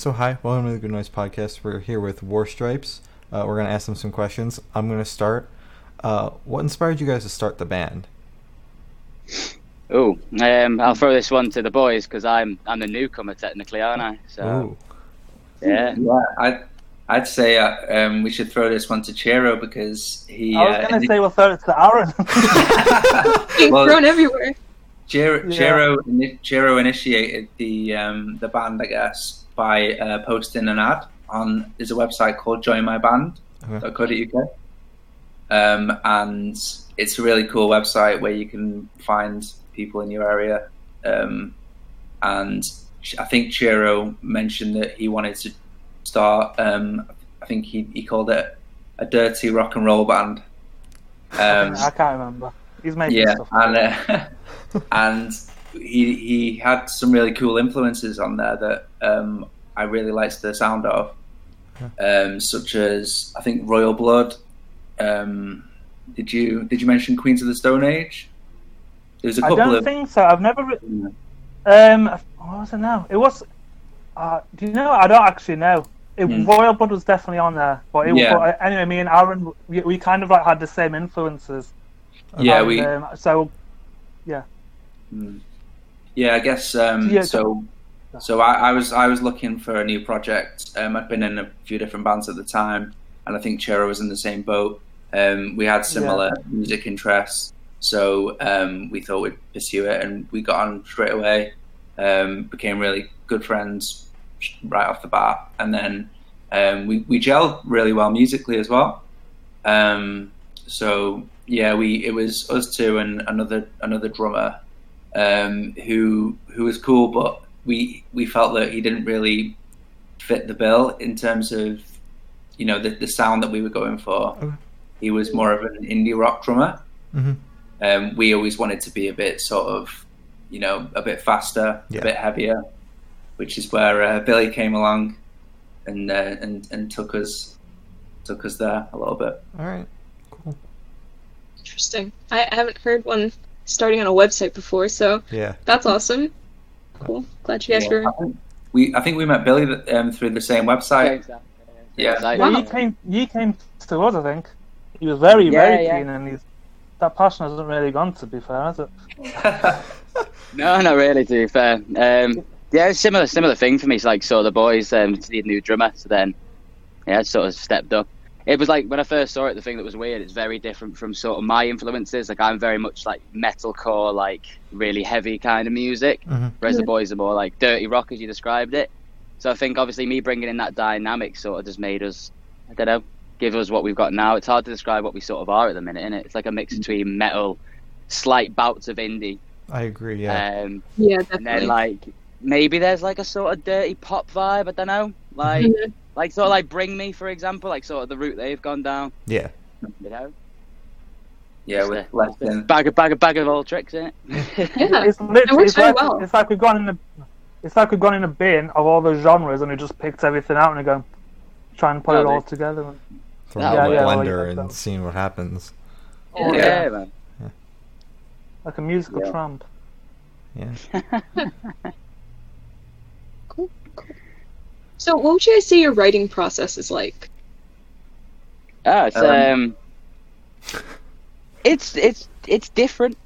So hi, welcome to the Good Noise Podcast. We're here with War Stripes. Uh, we're gonna ask them some questions. I'm gonna start. Uh, what inspired you guys to start the band? Oh, um, I'll throw this one to the boys because I'm I'm the newcomer technically, aren't I? So Ooh. yeah, Yeah, I'd, I'd say uh, um, we should throw this one to Chiro because he. I was uh, going to say we'll throw it to Aaron. Being Well- thrown everywhere. Chiro, Yeah. Chiro, ini- initiated the um, the band, I guess, by uh, posting an ad on there's a website called Join My Band. Okay. .co.uk. Um, and it's a really cool website where you can find people in your area. Um, and I think Chiro mentioned that he wanted to start. Um, I think he, he called it a dirty rock and roll band. Um, I can't remember. He's making yeah, stuff. and uh, and he he had some really cool influences on there that um, I really liked the sound of, um, such as I think Royal Blood. Um, did you did you mention Queens of the Stone Age? There's a I couple I don't of think so. I've never. Re- um, what was it now? It was. Uh, do you know? I don't actually know. It, Hmm. Royal Blood was definitely on there, but, it, Yeah. but anyway, me and Aaron, we, we kind of like had the same influences. yeah And, we Um, so Mm. Yeah, I guess um, Yeah, so. So I, I was I was looking for a new project. Um, I'd been in a few different bands at the time, and I think Chiro was in the same boat. Um, we had similar music interests, so um, we thought we'd pursue it, and we got on straight away. Um, became really good friends right off the bat, and then um, we we gelled really well musically as well. Um, so yeah, we it was us two and another another drummer um, who who was cool, but we we felt that he didn't really fit the bill in terms of you know the, the sound that we were going for. Okay. He was more of an indie rock drummer. Mhm. Um, we always wanted to be a bit sort of you know a bit faster, Yeah. a bit heavier, which is where uh, Billy came along and uh, and and took us took us there a little bit. All right. Cool. Interesting. I I haven't heard one starting on a website before, so Yeah. that's awesome. Cool. Glad you guys were. We I think we met Billy um, through the same website. exactly. Yeah. Exactly. well, you came, He came to us, I think. He was very, Yeah, very yeah. keen, and he's that passion hasn't really gone. To be fair, has it? No, not really. To be fair, um, yeah, similar similar thing for me. It's like sort of the boys um, need a new drummer, so then yeah, it sort of stepped up. It was like when I first saw it, the thing that was weird. It's very different from sort of my influences. Like I'm very much like metalcore, like really heavy kind of music, Mhm. whereas the boys are more like dirty rock, as you described it. So I think obviously me bringing in that dynamic sort of just made us, I don't know, give us what we've got now. It's hard to describe what we sort of are at the minute, isn't it? It's like a mix between metal, slight bouts of indie, I agree. Yeah. um, Yeah, and then like maybe there's like a sort of dirty pop vibe. I don't know, like Mhm. Like sort of like Bring Me for example, like sort of the route they've gone down. yeah. You know, Yeah, Just with a- less than bag of bag of bag of old tricks in it. Yeah. It's literally works it's very like, well. it's like we've gone in the it's like we've gone in a bin of all the genres and we just picked everything out and we go try and put Oh, it all they- together. And, Throw Yeah, it in a blender yeah, and so- seeing what happens. Yeah. yeah, man. like a musical Yeah. tramp. Yeah. Cool. cool. So, what would you guys say your writing process is like? Ah, it's Um, um, it's it's it's different.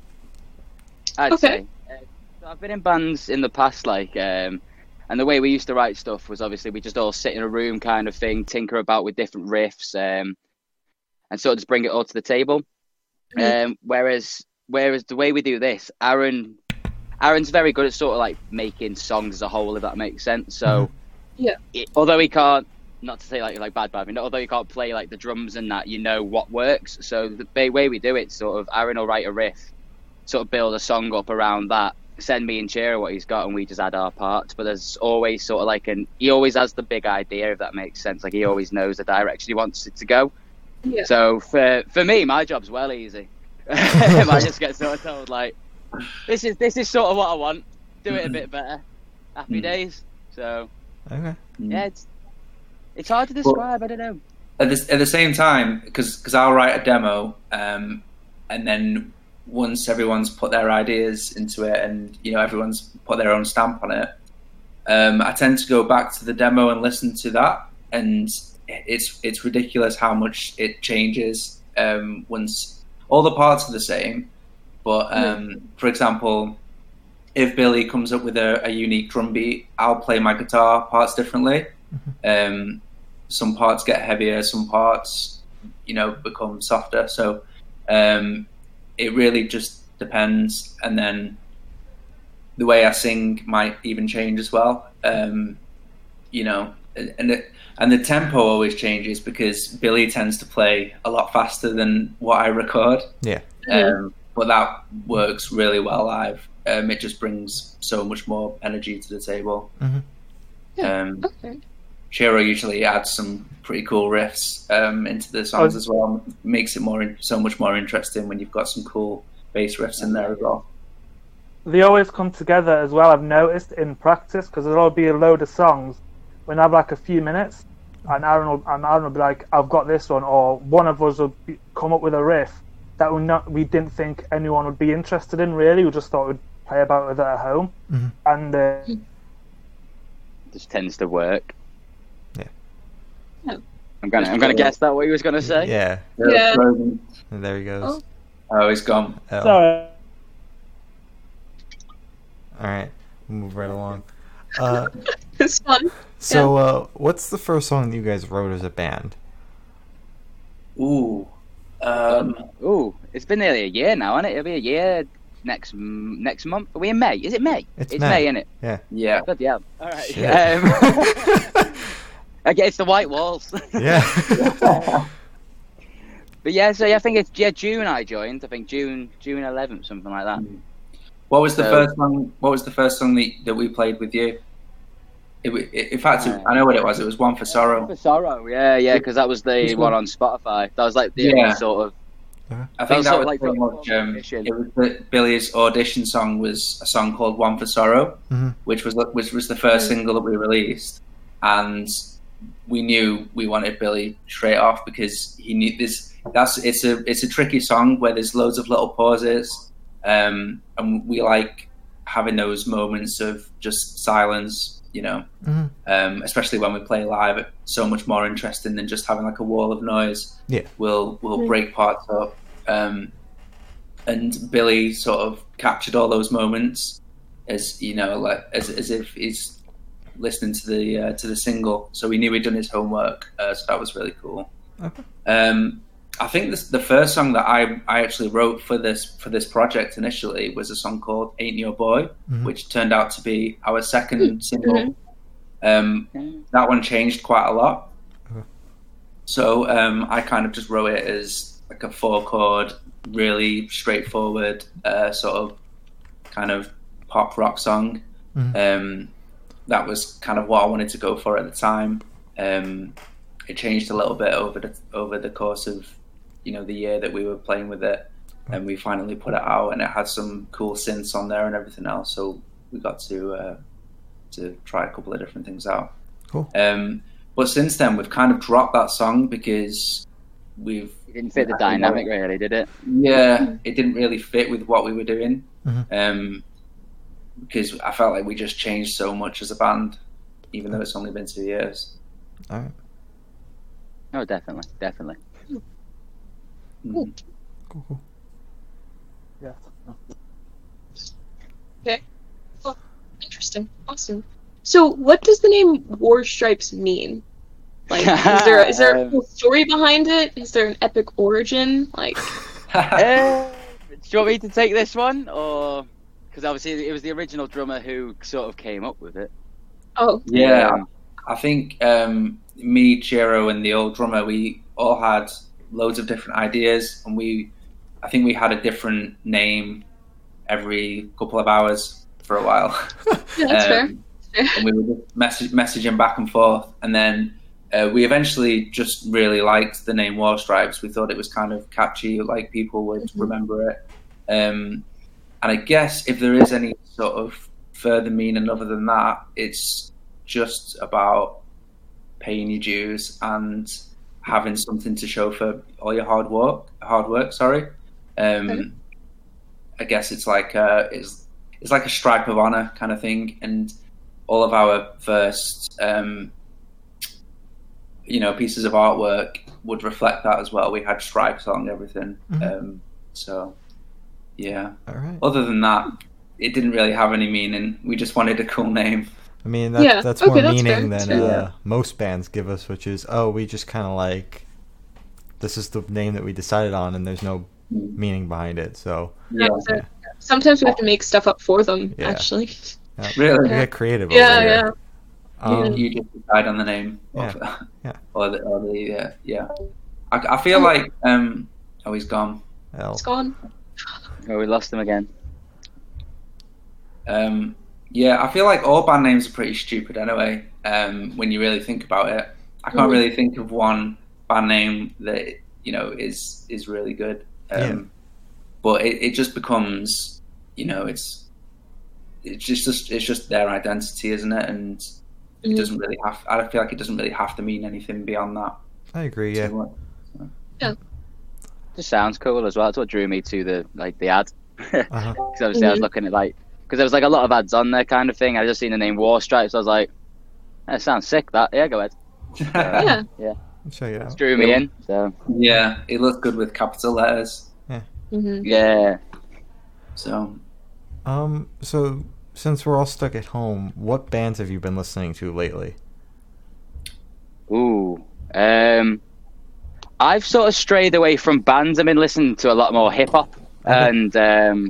I'd Okay. say. Uh, so I've been in bands in the past, like, um, and the way we used to write stuff was obviously we just all sit in a room, kind of thing, tinker about with different riffs, um, and sort of just bring it all to the table. Um, whereas whereas the way we do this, Aaron, Aaron's very good at sort of like making songs as a whole, if that makes sense. So, Yeah. it- although he can't, not to say like like bad, bad, although he can't play like the drums and that, you know what works. So the way we do it, sort of, Aaron will write a riff, sort of build a song up around that. Send me and Chiro what he's got, and we just add our parts. But there's always sort of like an he always has the big idea, if that makes sense. Like he always knows the direction he wants it to go. Yeah. So for for me, my job's well easy. I just get sort of told like, this is this is sort of what I want. Do it a bit better. Happy Mm. days. So Okay. yeah, it's it's hard to describe. I don't know. at the, at the same time, because I'll write a demo, um, and then once everyone's put their ideas into it, and you know everyone's put their own stamp on it, um, I tend to go back to the demo and listen to that, and it's it's ridiculous how much it changes um, once all the parts are the same. But um, for example, if Billy comes up with a, a, unique drum beat, I'll play my guitar parts differently. Um, some parts get heavier, some parts, you know, become softer. So um, it really just depends. And then the way I sing might even change as well. Um, you know, and it, and the tempo always changes because Billy tends to play a lot faster than what I record. Yeah. Um, but that works really well live. Um, it just brings so much more energy to the table. Mm-hmm. Yeah. Um, Okay. Chiro usually adds some pretty cool riffs um, into the songs Oh. as well. Makes it more so much more interesting when you've got some cool bass riffs in there as well. They always come together as well. I've noticed in practice because there'll be a load of songs when I have like a few minutes, and Aaron will, and Aaron will be like, "I've got this one," or one of us will be, come up with a riff that we not we didn't think anyone would be interested in. Really, we just thought we'd play about with it at home, Mhm. and uh, Just tends to work. Yeah. Yeah. I'm gonna I'm gonna guess that what he was gonna say. Yeah. Yeah. Frozen. And there he goes. Oh, he's gone. Oh. sorry. All right. We'll move right along. Uh, It's fun. so, uh, what's the first song that you guys wrote as a band? Ooh. Um, Ooh, it's been nearly a year now, isn't it? It'll be a year next next month. Are we in May? Is it May? It's May, May. isn't it? yeah. Yeah. Bloody hell. All right. Shit. Um, okay, it's the White Walls. yeah. But yeah, so yeah, I think it's yeah June I joined. I think June June 11th, something like that. What was the So- first song? What was the first song that, that we played with you? It, wa- it, in fact, Uh, I know what it was. It was "One for Sorrow." One for sorrow, yeah, yeah, because that was the one one? on Spotify. That was like the Yeah. only sort of I think that was like pretty much. Um, it was the, Billy's audition song was a song called "One for Sorrow," Mhm. which was which was the first Mm. single that we released, and we knew we wanted Billy straight off because he knew this. That's it's a it's a tricky song where there's loads of little pauses, um, and we like having those moments of just silence. You know, Mhm. um, especially when we play live, it's so much more interesting than just having like a wall of noise. Yeah. We'll we'll Mm. break parts up, um, and Billy sort of captured all those moments as you know, like as as if he's listening to the uh, to the single. So we knew he'd done his homework, uh, so that was really cool. Okay. Um, I think this, the first song that I, I actually wrote for this for this project initially was a song called "Ain't Your Boy," Mhm. which turned out to be our second Mhm. single. Um, that one changed quite a lot. Okay. So um, I kind of just wrote it as like a four chord, really straightforward, uh, sort of kind of pop rock song. Mhm. Um, that was kind of what I wanted to go for at the time. Um, it changed a little bit over the over the course of you know the year that we were playing with it, and we finally put it out, and it had some cool synths on there and everything else. So we got to uh, to try a couple of different things out. Cool. Um, but since then, we've kind of dropped that song because we've It didn't fit the dynamic really, did it? yeah, it didn't really fit with what we were doing. Mhm. Um, because I felt like we just changed so much as a band, even though it's only been two years. All right. Oh, definitely, definitely. Cool. Cool. Yes. Interesting. Awesome. So, what does the name War Stripes mean? Like, is there is there a cool story behind it? Is there an epic origin? Like, Uh, do you want me to take this one, or because obviously it was the original drummer who sort of came up with it. oh, yeah, Um, I think um, me, Chiro, and the old drummer, we all had loads of different ideas, and we, I think we had a different name every couple of hours for a while. yeah, that's fair. Um, and we were message, messaging back and forth. And then uh, we eventually just really liked the name War Stripes. We thought it was kind of catchy, like people would Mhm. remember it. Um, and I guess if there is any sort of further meaning other than that, it's just about paying your dues and having something to show for all your hard work. Hard work, sorry. Um, Okay. I guess it's like a, it's it's like a stripe of honor kind of thing, and all of our first, um, you know, pieces of artwork would reflect that as well. We had stripes on everything. Mhm. Um, so, yeah. All right. Other than that, it didn't really have any meaning. We just wanted a cool name. I mean, that, Yeah, that's okay, more that's meaning than that's fair. uh, most bands give us, which is, oh, we just kind of like, this is the name that we decided on, and there's no meaning behind it. So Yeah. So sometimes we have to make stuff up for them, Yeah. actually. yeah, Really? we get creative Yeah, over yeah. Here. Um, you just decide on the name. Of, Yeah. Or the, or the uh, yeah. I, I feel like um. Oh, he's gone. L. It's gone. Oh, we lost him again. Um. Yeah, I feel like all band names are pretty stupid anyway. Um, when you really think about it, I can't Mhm. really think of one band name that you know is is really good. Um, Yeah. But it, it just becomes, you know, it's it's just, just it's just their identity, isn't it? And it Mhm. doesn't really have. I feel like it doesn't really have to mean anything beyond that. I agree. Yeah. too much. Just sounds cool as well. That's what drew me to the like the ad. Because Uh-huh. obviously I was Mhm. looking at like because there was like a lot of ads on there kind of thing. I just seen the name War Stripes. I was like, that sounds sick. That yeah, go ahead. Yeah. Check it It out. drew me in. So yeah, it looks good with capital letters. hmm yeah. So Um. So since we're all stuck at home, what bands have you been listening to lately? Ooh. Um, I've sort of strayed away from bands. I've been listening to a lot more hip hop, and um,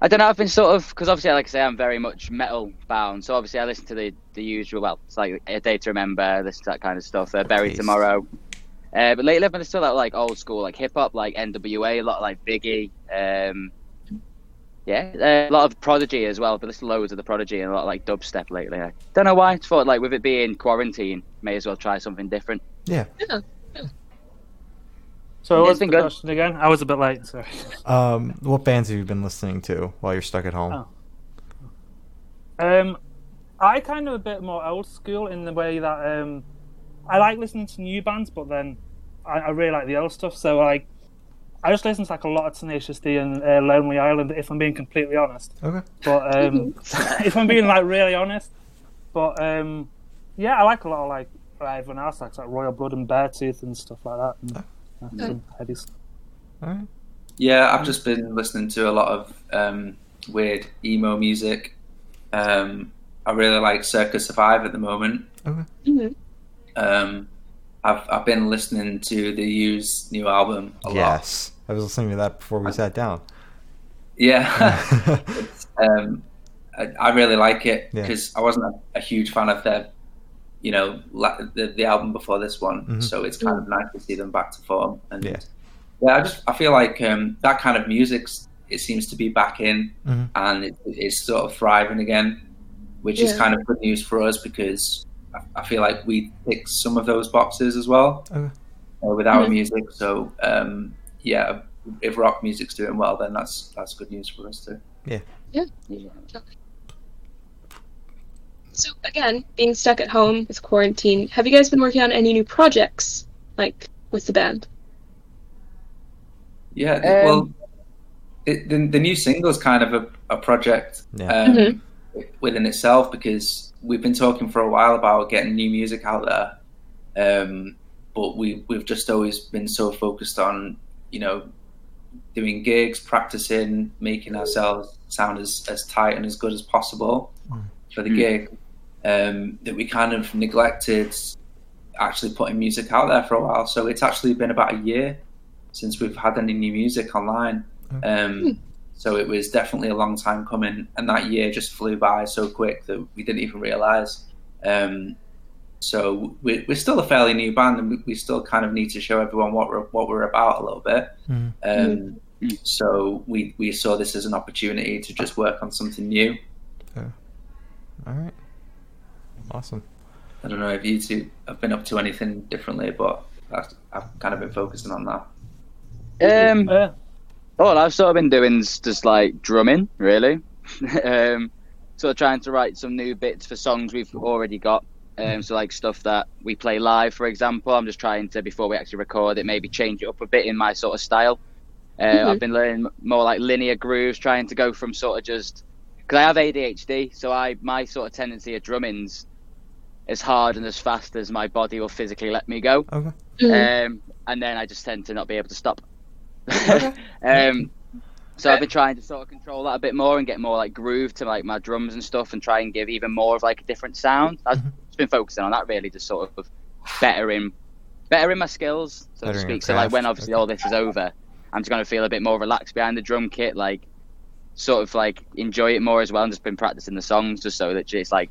I don't know. I've been sort of because obviously, like I say, I'm very much metal bound. So obviously, I listen to the the usual. Well, it's like a day to remember, listen to that kind of stuff. Uh, Bury. Tomorrow. Uh, but lately, I've been to that like old school, like hip hop, like NWA, a lot of like Biggie. Um, yeah, uh, a lot of Prodigy as well. But there's loads of the Prodigy and a lot of like dubstep lately. I don't know why. I thought like with it being quarantine, may as well try something different. Yeah. So It's what's the good. question again? I was a bit late. Sorry. Um. What bands have you been listening to while you're stuck at home? Oh. Um, I kind of a bit more old school in the way that um, I like listening to new bands, but then I, I really like the old stuff. So like, I just listen to like a lot of Tenacious D and uh, Lonely Island. If I'm being completely honest, Okay. but um, if I'm being like really honest, but um, yeah, I like a lot of like everyone else, like, like Royal Blood and Beartooth and stuff like that. And, and some heavy stuff. All right. yeah, I've just been listening to a lot of um, weird emo music. Um, I really like Circa Survive at the moment. hmm Um, I've I've been listening to the Used new album a lot. Yes. I was listening to that before we sat down. Yeah. um, I, I really like it Yeah. because I wasn't a, a huge fan of their, you know, la- the, the album before this one. Mhm. So it's kind of nice to see them back to form. And Yeah. yeah, I just I feel like um, that kind of music it seems to be back in Mhm. and it, it's sort of thriving again, which is kind of good news for us because I, I feel like we tick some of those boxes as well Okay. uh, with our Mhm. music. So um, yeah, if rock music's doing well, then that's that's good news for us too. Yeah. Yeah. So again, being stuck at home with quarantine, have you guys been working on any new projects, like with the band? Yeah, Um, well, it, the, the new single is kind of a, a project Yeah. um, Mhm. within itself because we've been talking for a while about getting new music out there, um, but we we've just always been so focused on you know doing gigs, practicing, making ourselves sound as, as tight and as good as possible Mm. for the Mm. gig um, that we kind of neglected actually putting music out there for a while. So it's actually been about a year since we've had any new music online. Okay. Um, so it was definitely a long time coming, and that year just flew by so quick that we didn't even realize. Um, so we're, we're still a fairly new band, and we, we still kind of need to show everyone what we're what we're about a little bit. Mhm. Um, So we we saw this as an opportunity to just work on something new. All right. Awesome. I don't know if you two have been up to anything differently, but that's, I've kind of been focusing on that. Um, Uh, all I've sort of been doing is just like drumming, really. um, sort of trying to write some new bits for songs we've already got. Um, so like stuff that we play live, for example. I'm just trying to before we actually record it, maybe change it up a bit in my sort of style. Uh, Mhm. I've been learning more like linear grooves, trying to go from sort of just because I have ADHD, so I my sort of tendency of drumming's as hard and as fast as my body will physically let me go. Okay. Mhm. Um, and then I just tend to not be able to stop. um, so I've been trying to sort of control that a bit more and get more like groove to like my drums and stuff, and try and give even more of like a different sound. I've. Just been focusing on that really, just sort of bettering, bettering my skills, so to Bettering your speak. So like when obviously okay. all this is over, I'm just gonna feel a bit more relaxed behind the drum kit, like sort of like enjoy it more as well, and just been practicing the songs just so that it's like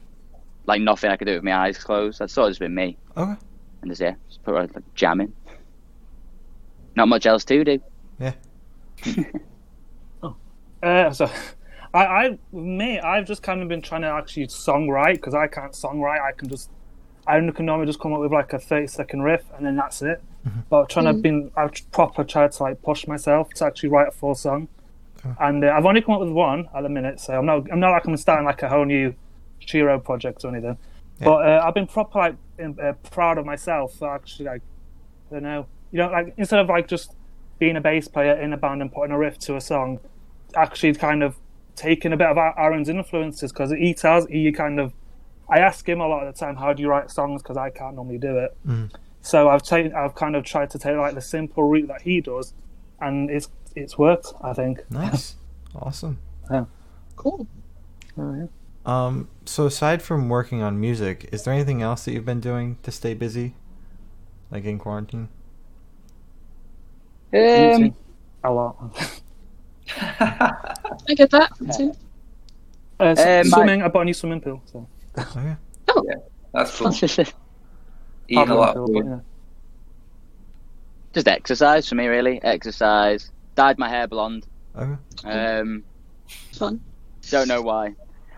like nothing I could do with my eyes closed. That's sort of just been me Okay. and just yeah, just put on like jamming. Not much else to do. Yeah. oh, uh, so, I, I, me, I've just kind of been trying to actually songwrite because I can't songwrite. I can just, I can normally just come up with like a thirty second riff and then that's it. But trying to Mhm. been, I've proper tried to like push myself to actually write a full song, Okay. and uh, I've only come up with one at the minute. So I'm not, I'm not like I'm starting like a whole new Chiro project or anything. Yeah. But uh, I've been proper like in, uh, proud of myself for actually like, I don't know, you know, like instead of like just being a bass player in a band and putting a riff to a song, actually kind of taking a bit of Aaron's influences because he tells he kind of. I ask him a lot of the time, how do you write songs? Because I can't normally do it. Mhm. So I've taken, I've kind of tried to take like the simple route that he does, and it's it's worked. I think. Nice. awesome. Yeah, cool. Um, so aside from working on music, is there anything else that you've been doing to stay busy? Like in quarantine? Um, a lot. I get that. too. Uh, s- Uh, my- swimming. I bought a new swimming pool. So. Okay. That's cool. just Eating a lot Pool, but, food. yeah. exercise for me, really. Exercise. Dyed my hair blonde. Okay. Um, Fun. don't know why.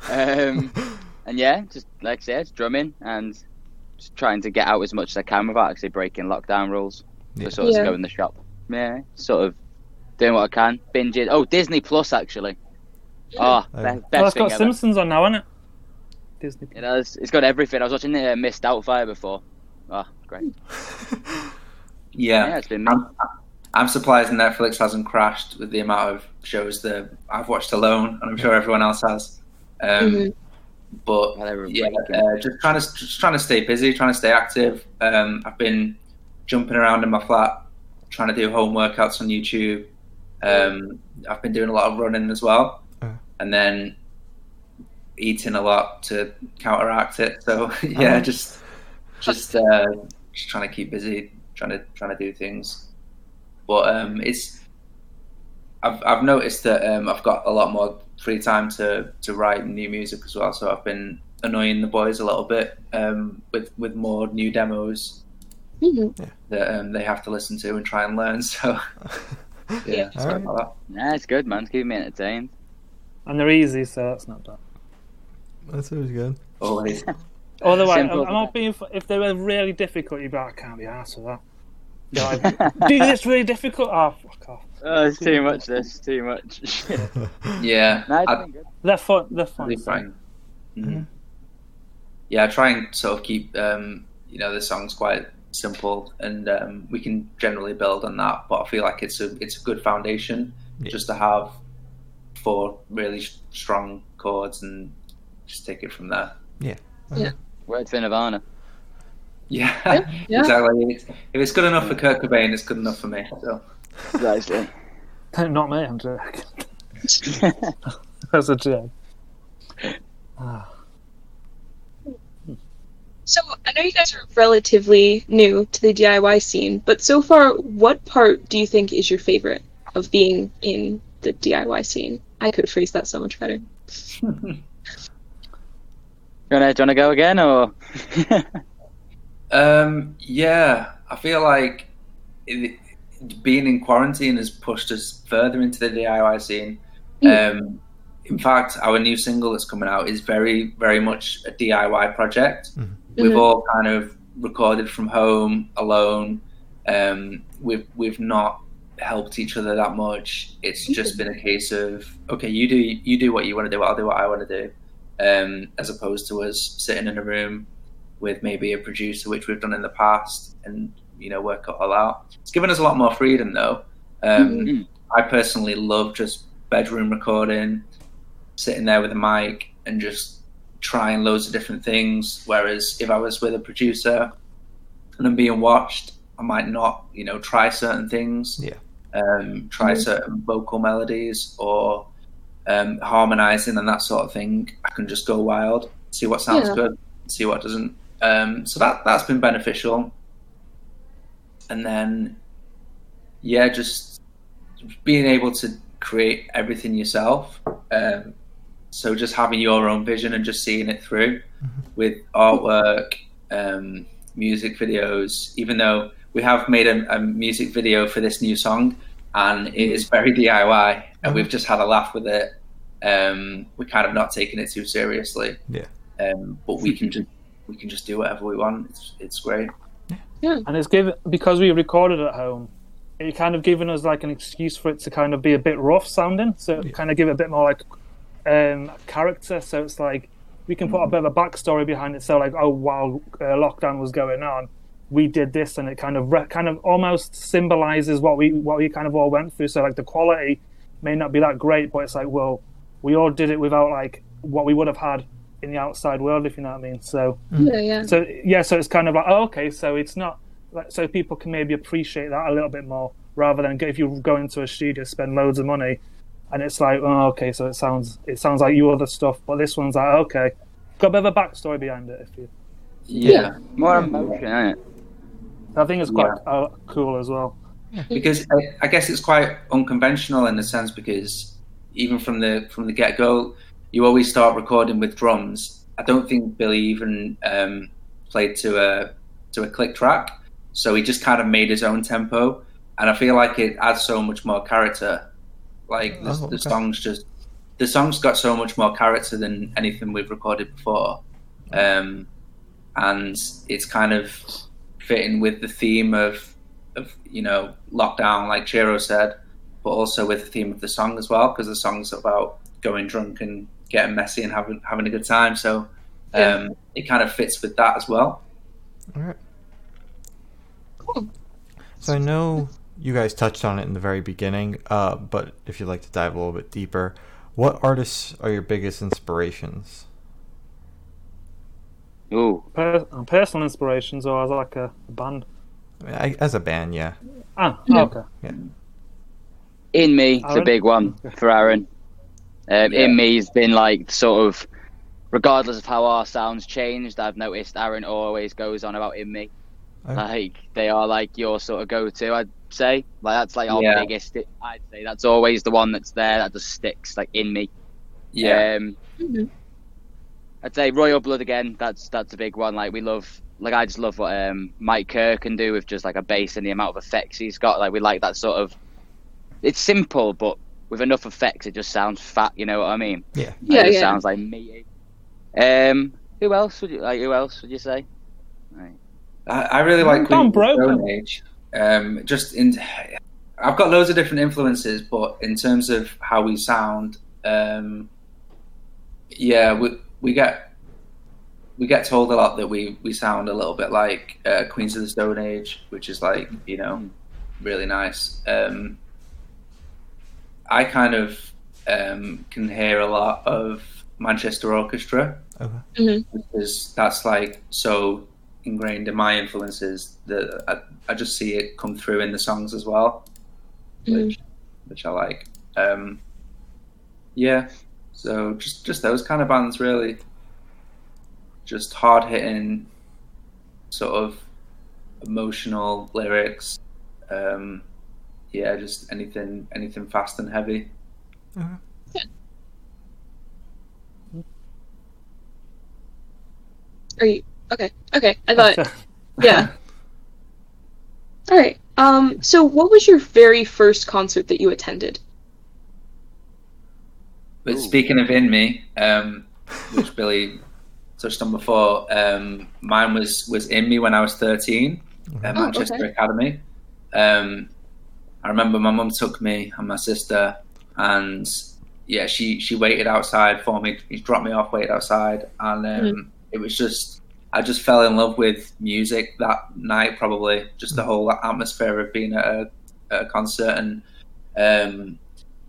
Um, and yeah, just like I said, drumming and just trying to get out as much as I can without actually breaking lockdown rules. Yeah. Just sort of Yeah. go in the shop. Yeah, sort of doing what I can. Binging. Oh, Disney Plus actually. Oh, Oh. be- Oh, best Oh, it's thing got ever. Simpsons on now, hasn't it? Disney. Plus. It has. It's got everything. I was watching the uh, Miss Doubtfire before. Oh, great. Yeah, Yeah. it's been me. I'm, I'm surprised Netflix hasn't crashed with the amount of shows that I've watched alone, and I'm sure everyone else has. Um, Mhm. But Well, yeah, uh, just trying to just trying to stay busy, trying to stay active. Um, I've been jumping around in my flat, trying to do home workouts on YouTube. Um, I've been doing a lot of running as well, Uh. and then eating a lot to counteract it. So yeah, Uh-huh. just just uh, just trying to keep busy, trying to trying to do things. But um, it's I've I've noticed that um, I've got a lot more free time to to write new music as well. So I've been annoying the boys a little bit um, with with more new demos Mhm. that um, they have to listen to and try and learn. So yeah, All sorry right. about Nah, it's good, man. It's keeping me entertained. And they're easy, so that's not bad. That's always good. Always. Otherwise, I'm, Simple. I'm not being. If they were really difficult, you'd be like, I can't be asked with that. You're like, Dude, it's really difficult. Oh, fuck off. Oh, it's too much. This too much. Yeah, Nah, it's I, good. They're fun. They're fun. Really fine. Mhm. Mhm. Yeah, I try and sort of keep um, you know the songs quite simple, and um, we can generally build on that. But I feel like it's a it's a good foundation Yeah. just to have four really strong chords and just take it from there. Yeah, yeah. Words for Nirvana. Yeah, Yeah. exactly. If it's good enough for Kurt Cobain, it's good enough for me. So Precisely. not me. I'm joking. That's a joke. Ah. So I know you guys are relatively new to the DIY scene, but so far, what part do you think is your favorite of being in the DIY scene? I could phrase that so much better. Do you wanna, do you wanna go again or? Um, yeah, I feel like it, being in quarantine has pushed us further into the DIY scene. Um, in fact, our new single that's coming out is very, very much a DIY project. We've Mhm. all kind of recorded from home, alone. Um, we've we've not helped each other that much. It's just been a case of okay, you do you do what you want to do, I'll do what I want to do, um, as opposed to us sitting in a room with maybe a producer, which we've done in the past, and you know work it all out. It's given us a lot more freedom, though. Um, Mhm. I personally love just bedroom recording, sitting there with a mic and just trying loads of different things. Whereas if I was with a producer and I'm being watched, I might not, you know, try certain things. Yeah. Um, try certain vocal melodies or um, harmonizing and that sort of thing. I can just go wild, see what sounds Yeah. good, see what doesn't. Um, so that that's been beneficial. And then, yeah, just being able to create everything yourself. Um, so just having your own vision and just seeing it through with artwork, um, music videos. Even though we have made a, a music video for this new song, and it is very DIY, and we've just had a laugh with it. Um, we're kind of not taking it too seriously, Yeah. um, but we can just we can just do whatever we want. It's it's great. Yeah. and it's given because we recorded at home. It kind of given us like an excuse for it to kind of be a bit rough sounding, so it kind of give it a bit more like um, character. So it's like we can put a bit of a backstory behind it. So like, oh, while uh, lockdown was going on, we did this, and it kind of re- kind of almost symbolizes what we what we kind of all went through. So like the quality may not be that great, but it's like, well, we all did it without like what we would have had in the outside world, if you know what I mean. So Yeah, yeah. so yeah, so it's kind of like oh, okay, so it's not like so people can maybe appreciate that a little bit more rather than if you go into a studio spend loads of money and it's like oh, okay, so it sounds it sounds like you other stuff, but this one's like okay, got a bit of a backstory behind it. If you, Yeah, More emotion, isn't it? I think it's quite uh, cool as well. because I, I guess it's quite unconventional in a sense because even from the from the get go, you always start recording with drums. I don't think Billy even um, played to a to a click track, so he just kind of made his own tempo, and I feel like it adds so much more character. Like the, Oh, the okay. songs just the songs got so much more character than anything we've recorded before, um, and it's kind of fitting with the theme of of you know lockdown, like Chiro said, but also with the theme of the song as well, because the song's about going drunk and getting messy and having having a good time. So um, it kind of fits with that as well. All right. Cool. So I know you guys touched on it in the very beginning, uh, but if you'd like to dive a little bit deeper, what artists are your biggest inspirations? Ooh, Per- uh, personal inspirations or as like a band. I as a band, yeah. Ah, Yeah. okay. InMe, it's a big one for Aaron. Um, Yeah. InMe's been like sort of, regardless of how our sounds changed, I've noticed Aaron always goes on about InMe. Okay. Like they are like your sort of go-to. I'd say like that's like our Yeah. biggest. I'd say that's always the one that's there that just sticks like InMe. Yeah, Um, Mhm. I'd say Royal Blood again. That's that's a big one. Like we love, like I just love what um, Mike Kerr can do with just like a bass and the amount of effects he's got. Like we like that sort of. It's simple, but with enough effects, it just sounds fat. You know what I mean? Yeah. Like, Yeah, it yeah. sounds like meaty. Um, who else would you like? Who else would you say? Right. I, I really like Come Queen of the. Stone Age. Um, just in, I've got loads of different influences, but in terms of how we sound, um, yeah, we we get we get told a lot that we we sound a little bit like uh, Queens of the Stone Age, which is like you know really nice. Um, I kind of um, can hear a lot of Manchester Orchestra Okay. Mhm. because that's like so ingrained in my influences that I, I just see it come through in the songs as well, which which I like. Um, yeah, so just just those kind of bands really, just hard hitting, sort of emotional lyrics. Um, yeah, just anything anything fast and heavy. Are you okay? Okay, I thought yeah. All right. Um. So, what was your very first concert that you attended? But speaking of InMe, um, which Billy touched on before, um, mine was was InMe when I was thirteen at Oh, Manchester okay. Academy. Um, I remember my mum took me and my sister, and yeah, she she waited outside for me. She dropped me off, waited outside, and um, it was just I just fell in love with music that night. Probably just the whole atmosphere of being at a, at a concert and um,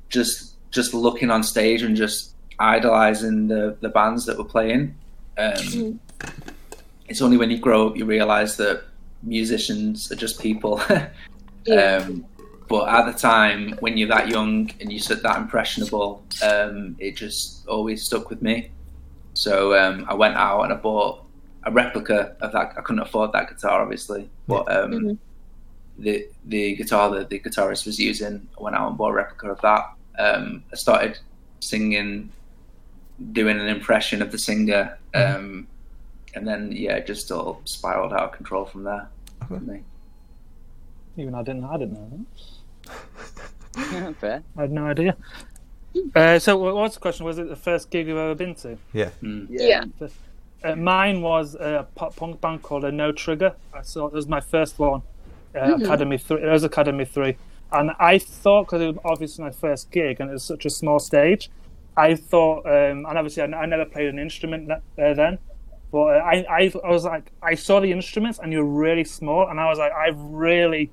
just just looking on stage and just idolizing the the bands that were playing. Um, Mhm. It's only when you grow up you realize that musicians are just people. Yeah. um, but at the time, when you're that young and you're that impressionable, um, it just always stuck with me. So um, I went out and I bought a replica of that. I couldn't afford that guitar, obviously, but um, Mhm. the the guitar that the guitarist was using, I went out and bought a replica of that. Um, I started singing, doing an impression of the singer, um, and then yeah, it just all spiraled out of control from there. Okay. for me. Even I didn't. I didn't know that. Fair. I had no idea. Uh, so, what was the question? Was it the first gig you've ever been to? Yeah. Mm. Yeah. Uh, mine was a pop punk band called a No Trigger. I saw it was my first one, uh, Mhm. Academy Three. It was Academy Three, and I thought because it was obviously my first gig and it was such a small stage, I thought, um, and obviously I, I never played an instrument that, uh, then, but uh, I, I I was like I saw the instruments and you're really small, and I was like I really.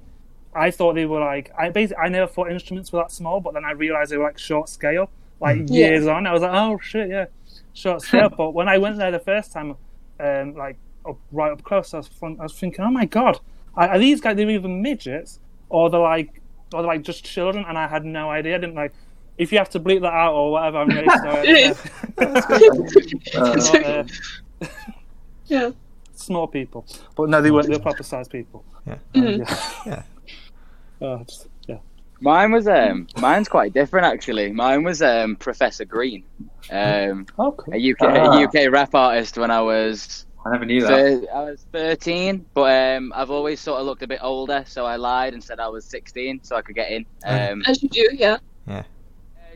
I thought they were like I basically I never thought instruments were that small, but then I realized they were like short scale, like Yeah. years on. I was like, oh shit, yeah, short scale. but when I went there the first time, um, like up, right up close, I was, fun, I was thinking, oh my god, are, are these guys? They're either midgets or they're like, or they're like just children, and I had no idea. I didn't like. If you have to bleep that out or whatever, I'm really sorry. Uh, Not, uh, Yeah. small people, but no, they weren't. They were proper sized people. Yeah. Mhm. yeah. Yeah. Oh, just, yeah. Mine was um, mine's quite different actually. Mine was um, Professor Green, um, cool. a UK Ah. a UK rap artist when I was I never knew that. thir- I was 13, but um, I've always sort of looked a bit older, so I lied and said I was 16 so I could get in. Um, As you do, yeah. uh,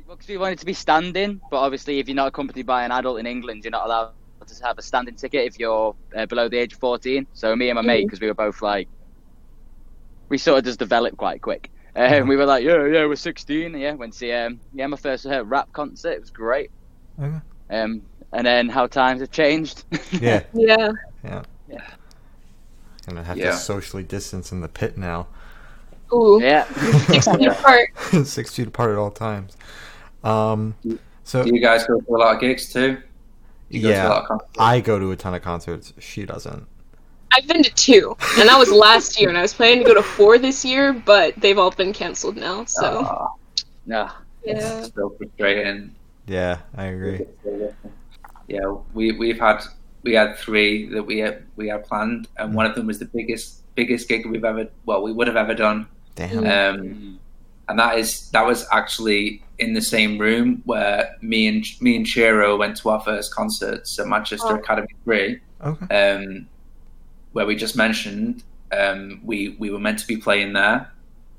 well, 'cause we wanted to be standing, but obviously if you're not accompanied by an adult in England, you're not allowed to have a standing ticket if you're uh, below the age of 14. So me and my mate, Mhm. because we were both like, we sort of just developed quite quick. Um, we were like, yeah, yeah, we're 16. Yeah, went to see um, yeah my first uh, rap concert. It was great. Okay. Um, and then how times have changed. Yeah. Yeah. Yeah. Yeah. Gonna have Yeah. to socially distance in the pit now. Ooh. yeah. Six feet apart. Six feet apart at all times. Um. So Do you guys go to a lot of gigs too? You go to a lot yeah, of? I go to a ton of concerts. She doesn't. I've been to two, and that was last year, and I was planning to go to four this year, but they've all been canceled now. So Ah, No. yeah. it's so frustrating. Yeah, I agree. Yeah, we we've had we had three that we had, we had planned, and one of them was the biggest biggest gig we've ever well we would have ever done. Damn. Um, and that is that was actually in the same room where me and me and Chiro went to our first concerts at Manchester Oh. Academy Three, Okay. um, where we just mentioned um, we we were meant to be playing there.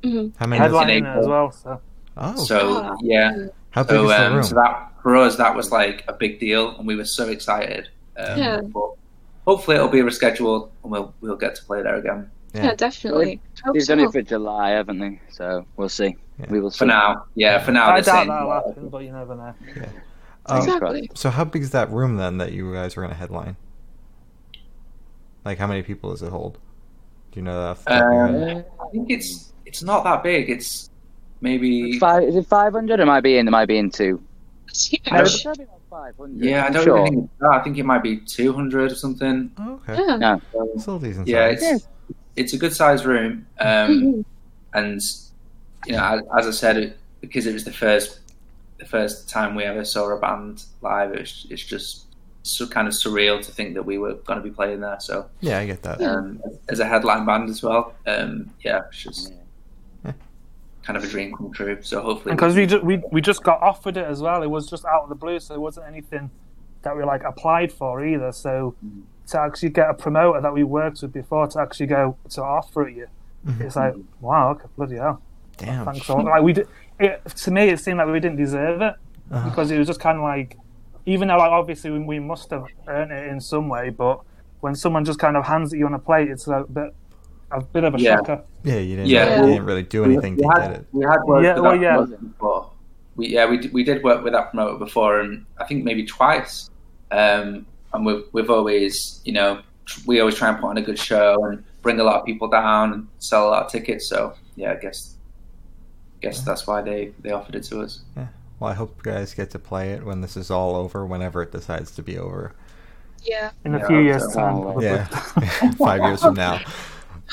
Mhm. How many? Is, Headlining April. as well. So oh, So Ah. yeah, how big so is the um, room? so that for us that was like a big deal, and we were so excited. Um, Yeah. But hopefully it'll be rescheduled, and we'll we'll get to play there again. Yeah, definitely. I hope They've so. done it for July, haven't they? So we'll see. Yeah. We will see. For now, yeah, for now. I doubt that'll happen, but you never know. Um, exactly. So how big is that room then that you guys are gonna headline? Like how many people does it hold? Do you know that? off the top of your head? Uh, I think it's it's not that big. It's maybe It's five, is it 500? It might be in. It might be in two. It's I huge. don't- like yeah. I don't sure. even think it's that. I think it might be two hundred or something. Okay. Yeah. No. So, Still decent yeah, size. it's it's a good sized room. Um, and you know, as, as I said, it, because it was the first the first time we ever saw a band live, it's it's just so kind of surreal to think that we were going to be playing there. So Yeah, I get that. Um, as a headline band as well, um, yeah, it's just Yeah. kind of a dream come true. So hopefully, Because we, ju- we we just got offered it as well. It was just out of the blue, so it wasn't anything that we like applied for either. So Mm-hmm. to actually get a promoter that we worked with before to actually go to offer it you, Mhm. it's like wow, okay, bloody hell, Damn. thanks. all like we did. It, to me, it seemed like we didn't deserve it Uh-huh. because it was just kind of like, even though like obviously we, we must have earned it in some way, but when someone just kind of hands it you on a plate, it's a bit a bit of a Yeah. shocker. Yeah, you didn't. Yeah. You didn't really do anything we to had, get it. We had worked Yeah, with well, that yeah. promoter before. We, yeah, we, d- we did work with that promoter before, and I think maybe twice. Um, and we've, we've always, you know, tr- we always try and put on a good show and bring a lot of people down and sell a lot of tickets. So yeah, I guess guess that's why they, they offered it to us. Well, I hope you guys get to play it when this is all over, whenever it decides to be over. Yeah. In a Yeah, few years' time, probably. Yeah, five years from now.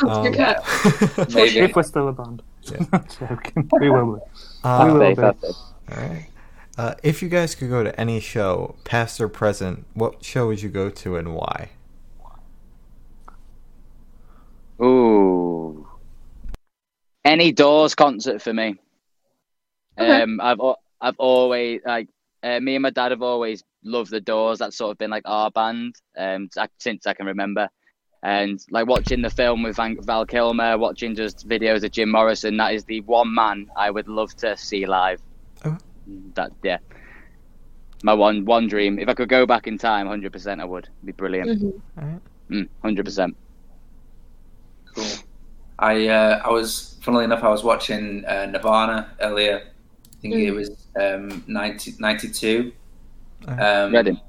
Your cat. Maybe. if we're still a band. Yeah. Joking. We will be. Uh, We will be. All right. Uh, if you guys could go to any show, past or present, what show would you go to and why? Ooh. Any Doors concert for me. Okay. Um, I've al- I've always like uh, me and my dad have always loved the Doors. That's sort of been like our band um since I can remember. And like watching the film with Van- Val Kilmer, watching just videos of Jim Morrison, that is the one man I would love to see live. Oh. That yeah, my one one dream. If I could go back in time, hundred percent, I would. It'd be brilliant. Mhm. All right. Mm, Hundred percent. Cool. I uh, I was funnily enough I was watching uh, Nirvana earlier. I think Mm. it was um, 90, 92. Uh, Um, Reading.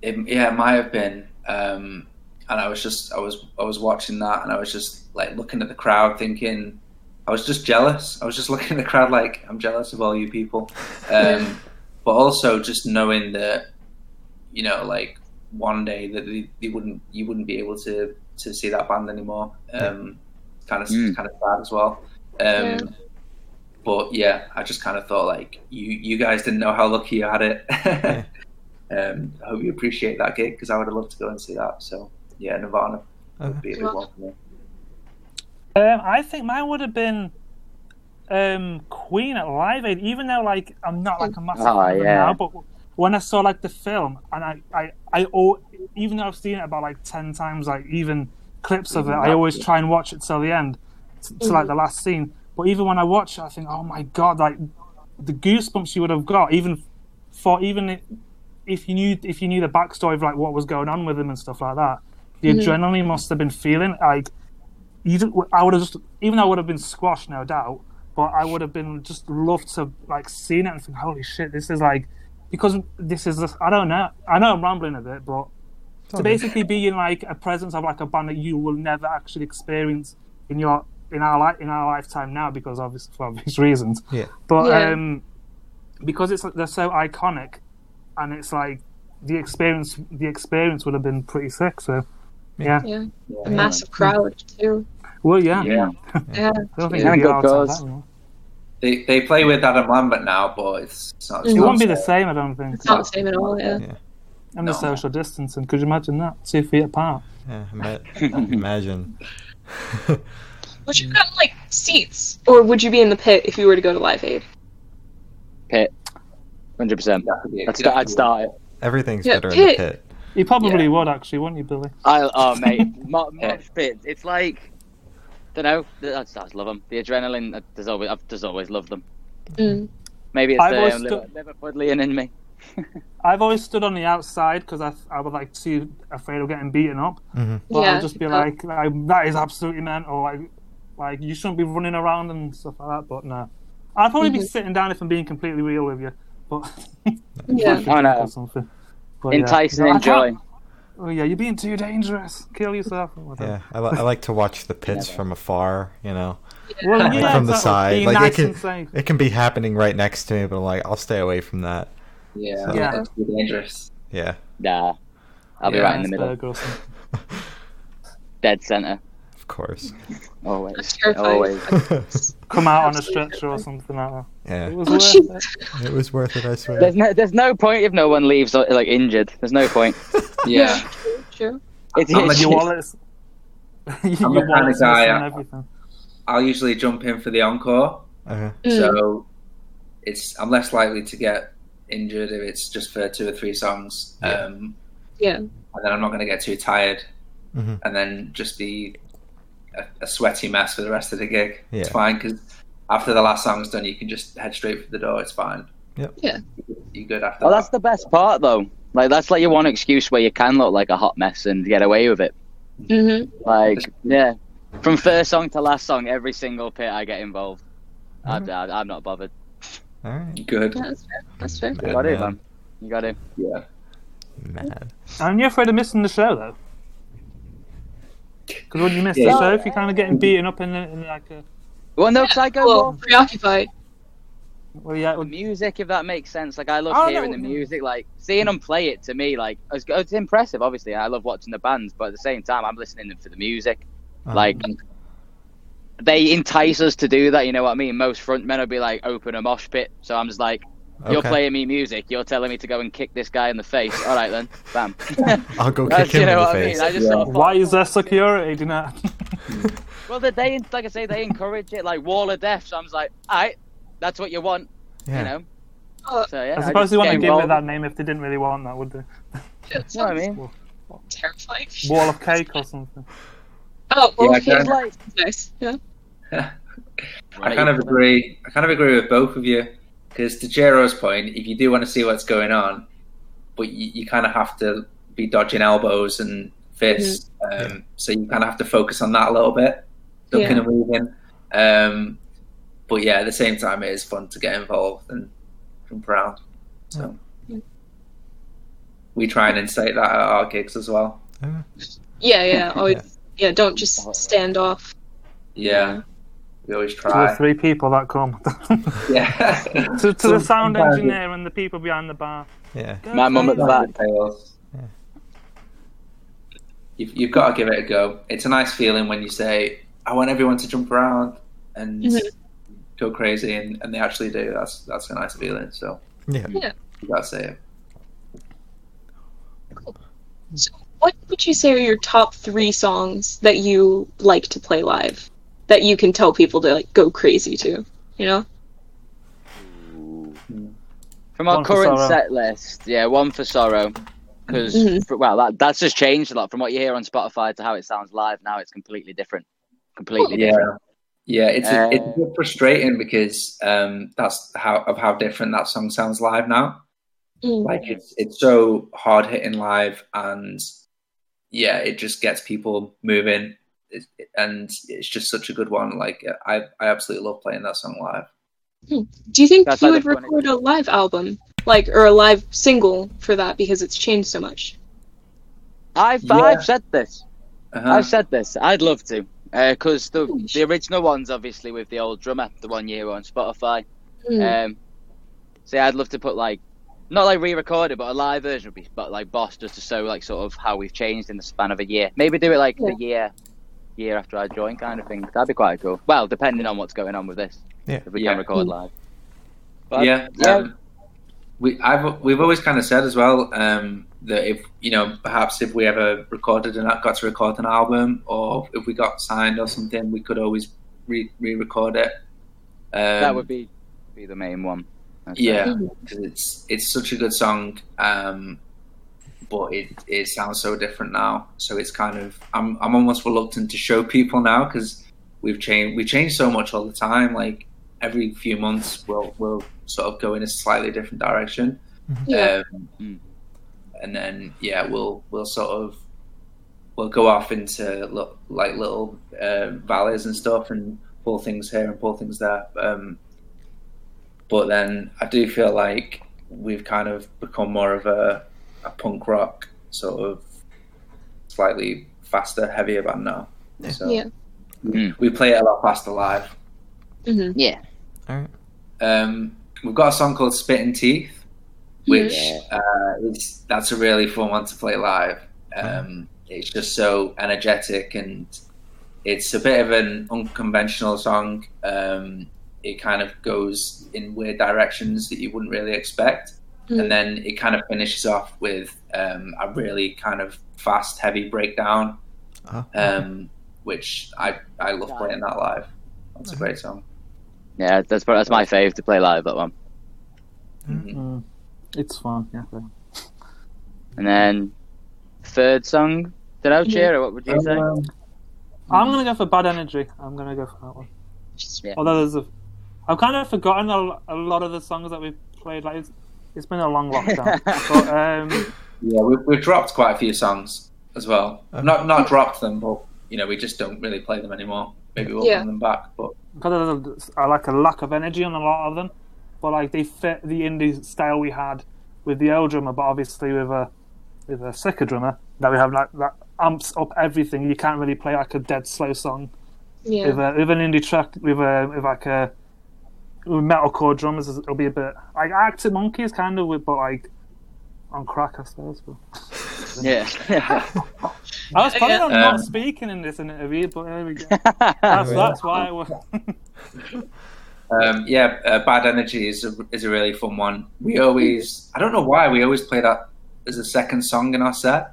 It, yeah, it might have been. Um, and I was just I was I was watching that and I was just like looking at the crowd thinking I was just jealous. I was just looking at the crowd like I'm jealous of all you people. Um, but also just knowing that you know like one day that they, they wouldn't you wouldn't be able to to see that band anymore. Um, kind of Mm. kind of sad as well. Um, Yeah. But yeah, I just kind of thought like you you guys didn't know how lucky you had it. um, I hope you appreciate that gig because I would have loved to go and see that. So yeah, Nirvana Okay. would be a big one for me. Um, I think mine would have been um, Queen at Live Aid, even though like I'm not like a massive Oh, fan yeah. now. But when I saw like the film, and I, I, I, even though I've seen it about like ten times, like even clips of it, I always try and watch it till the end, t- to like the last scene. But even when I watch it, I think, oh my god, like the goosebumps you would have got, even for even if you knew if you knew the backstory of like what was going on with them and stuff like that, the mm-hmm. adrenaline must have been feeling like you just, I would have just even though I would have been squashed, no doubt, but I would have been just loved to like seen it and think, holy shit, this is like because this is I don't know, I know I'm rambling a bit, but to basically be in like a presence of like a band that you will never actually experience in your in our li- in our lifetime now because obviously for obvious reasons. Yeah. But Yeah. um, because it's they're so iconic, and it's like the experience the experience would have been pretty sick. So yeah, Yeah. A massive crowd too. well yeah, Yeah. Yeah. I don't think Yeah, it'd be good hard to have cause. that. They they play with Adam Lambert now, but it's, it's not. It It not won't be the same, I don't think. It's not the same at all. Yeah. And the No. social distancing. Could you imagine that? Two feet apart. Yeah, ima- imagine. Would you gotten like seats, or would you be in the pit if you were to go to Live Aid? Pit. Hundred percent. That could I'd, sta- I'd start it. Everything's Yeah, better in the pit. pit. You probably Yeah. would actually, wouldn't you, Billy? I oh mate, mo- mosh pit. It's like, don't know. I just, I just love them. The adrenaline. There's always I've just always loved them. Mm. Maybe it's I've the always um, stu- Liverpudlian in me. I've always stood on the outside because I, I was like too afraid of getting beaten up. hmm But Yeah. I'll just be like, like, that is absolutely mental. Like, like you shouldn't be running around and stuff like that. But no, I'd probably be Mhm. sitting down if I'm being completely real with you. But Yeah. Oh, no. or something. But, yeah. Entice and enjoy. Oh yeah, you're being too dangerous. Kill yourself. Yeah, I, li- I like to watch the pits from afar. You know, Well, like yeah, from the exactly. side. Like nice it can, it can be happening right next to me, but like I'll stay away from that. Yeah, Yeah. that's too dangerous. Yeah, Nah, I'll be right in the middle, Iceberg or something. dead center. Of course. Always, always. Come out on a stretcher or something like that. yeah, It was Oh, worth shit. it. it was worth it. I swear. There's no, there's no point if no one leaves uh, like injured. There's no point. Yeah, True. True. It's, I'm it's Your like- wallets. I'm your the kind of guy, missing uh, and everything. I'll usually jump in for the encore. Okay. Mm. So it's I'm less likely to get injured if it's just for two or three songs. Yeah. Um, Yeah. and then I'm not going to get too tired, Mhm. and then just be a, a sweaty mess for the rest of the gig. It's fine because after the last song's done, you can just head straight for the door. It's fine. Yep. Yeah. You're good after well, that? that's the best part though. Like that's like your one excuse where you can look like a hot mess and get away with it. hmm Like yeah, from first song to last song, every single pit I get involved. I'm, Mhm. I'm not bothered. All right. good. Yeah, that's fair. That's fair. You Good got it, man. man. You got it. Yeah. Mad. And you're afraid of missing the show though. Because when you miss Yeah. the show, if you're kind of getting beaten up in, the, in like a Well, no, because I go Well, more. preoccupied. Well, yeah, the music, if that makes sense. Like I love Oh, hearing no. the music, like seeing them play it to me, like it's, it's impressive. Obviously, I love watching the bands, but at the same time, I'm listening to them for the music. Uh, Like they entice us to do that. You know what I mean? Most frontmen will be like, open a mosh pit. So I'm just like, you're playing me music. You're telling me to go and kick this guy in the face. All right then, bam. I'll go kick him you know in the what face. I mean? I just Yeah. sort of why is there security? Do you? Well, they, they like I say, they encourage it, like wall of death. So I'm just like, all right, that's what you want, yeah. you know. Oh, So yeah, I suppose they want get to give it that name if they didn't really want that, would they? it You know what I mean? terrifying. Wall of cake or something. Oh, Yeah, well, I okay, like nice. Yeah. I kind of agree. I kind of agree with both of you because to Chiro's point, if you do want to see what's going on, but you, you kind of have to be dodging elbows and fists, um, so you kind of have to focus on that a little bit, ducking Yeah. and moving. Um, but yeah, at the same time, it is fun to get involved and jump around. So we try and incite that at our gigs as well. Okay. Yeah, yeah. Always, yeah. Don't just stand off. Yeah, we always try. To the three people that come. Yeah, to, to the sound engineer and the people behind the bar. Yeah. My mum at the back. Fails. Yeah. You've, you've got to give it a go. It's a nice feeling when you say, "I want everyone to jump around and Mhm. go crazy," and, and they actually do. That's that's a nice feeling. So Yeah. you got to say it. So what would you say are your top three songs that you like to play live? That you can tell people to like go crazy to? You know? From our One current Sorrow. set list, yeah, one for sorrow. Because Mhm. well, that that's just changed a lot from what you hear on Spotify to how it sounds live. Now it's completely different. Completely different. Yeah, yeah. It's a, it's a Uh, bit frustrating because um, that's how of how different that song sounds live now. Mm. Like it's it's so hard hitting live, and yeah, it just gets people moving, it, and it's just such a good one. Like I I absolutely love playing that song live. Do you think That's you like would record a live album, like or a live single for that because it's changed so much? I've Yeah. I've said this. Uh-huh. I've said this. I'd love to. Because the the original ones, obviously, with the old drummer, the one you hear on Spotify. Mm. Um, so yeah, I'd love to put like, not like re-recorded, but a live version would be, but like Boss just to show like sort of how we've changed in the span of a year. Maybe do it like Yeah. the year, year after I joined, kind of thing. That'd be quite cool. Well, depending on what's going on with this, Yeah. if we Yeah. can record live. But, yeah, yeah. Um, we I've we've always kind of said as well um, that if you know perhaps if we ever recorded and got to record an album or if we got signed or something, we could always re re-record it. Um, that would be be the main one. I'd yeah, because it's it's such a good song, um, but it it sounds so different now. So it's kind of I'm I'm almost reluctant to show people now because we've changed we change so much all the time. Like every few months, we'll we'll sort of go in a slightly different direction. Yeah. Um, and then yeah, we'll we'll sort of we'll go off into lo- like little uh, valleys and stuff and pull things here and pull things there. Um, but then I do feel like we've kind of become more of a, a punk rock sort of slightly faster, heavier band now. So Yeah. Mm. we play it a lot faster live. hmm Yeah. All right. Um, we've got a song called Spitting Teeth, which Yeah. uh, is that's a really fun one to play live. Um, it's just so energetic and it's a bit of an unconventional song. Um, it kind of goes in weird directions that you wouldn't really expect, Mhm. and then it kind of finishes off with um, a really kind of fast, heavy breakdown, Oh, um, which I I love playing that live. That's a great song. Yeah, that's that's my fave to play live. That one. Mhm. Mm. It's fun, yeah. And then third song, did I cheer? What would you say? Um, I'm gonna go for Bad Energy. I'm gonna go for that one. Yeah. Although there's a, I've kind of forgotten a, a lot of the songs that we've played. Like it's, it's been a long lockdown, but um, Yeah, we've, we've dropped quite a few songs as well. Okay. Not not dropped them, but you know we just don't really play them anymore. Maybe we'll Yeah. bring them back. But because of the, I like a lack of energy on a lot of them, but like they fit the indie style we had with the old drummer, but obviously with a with a sicker drummer that we have like that amps up everything. You can't really play like a dead slow song Yeah. with a with an indie track with a with like a with metalcore drummers, it'll be a bit like Arctic Monkeys, kind of, with but like on crack, I suppose. But... Yeah. I was planning on Um, not speaking in this interview, but there we go. That's, that's why. I was... Um, yeah, uh, Bad Energy is a, is a really fun one. We always, I don't know why, we always play that as a second song in our set.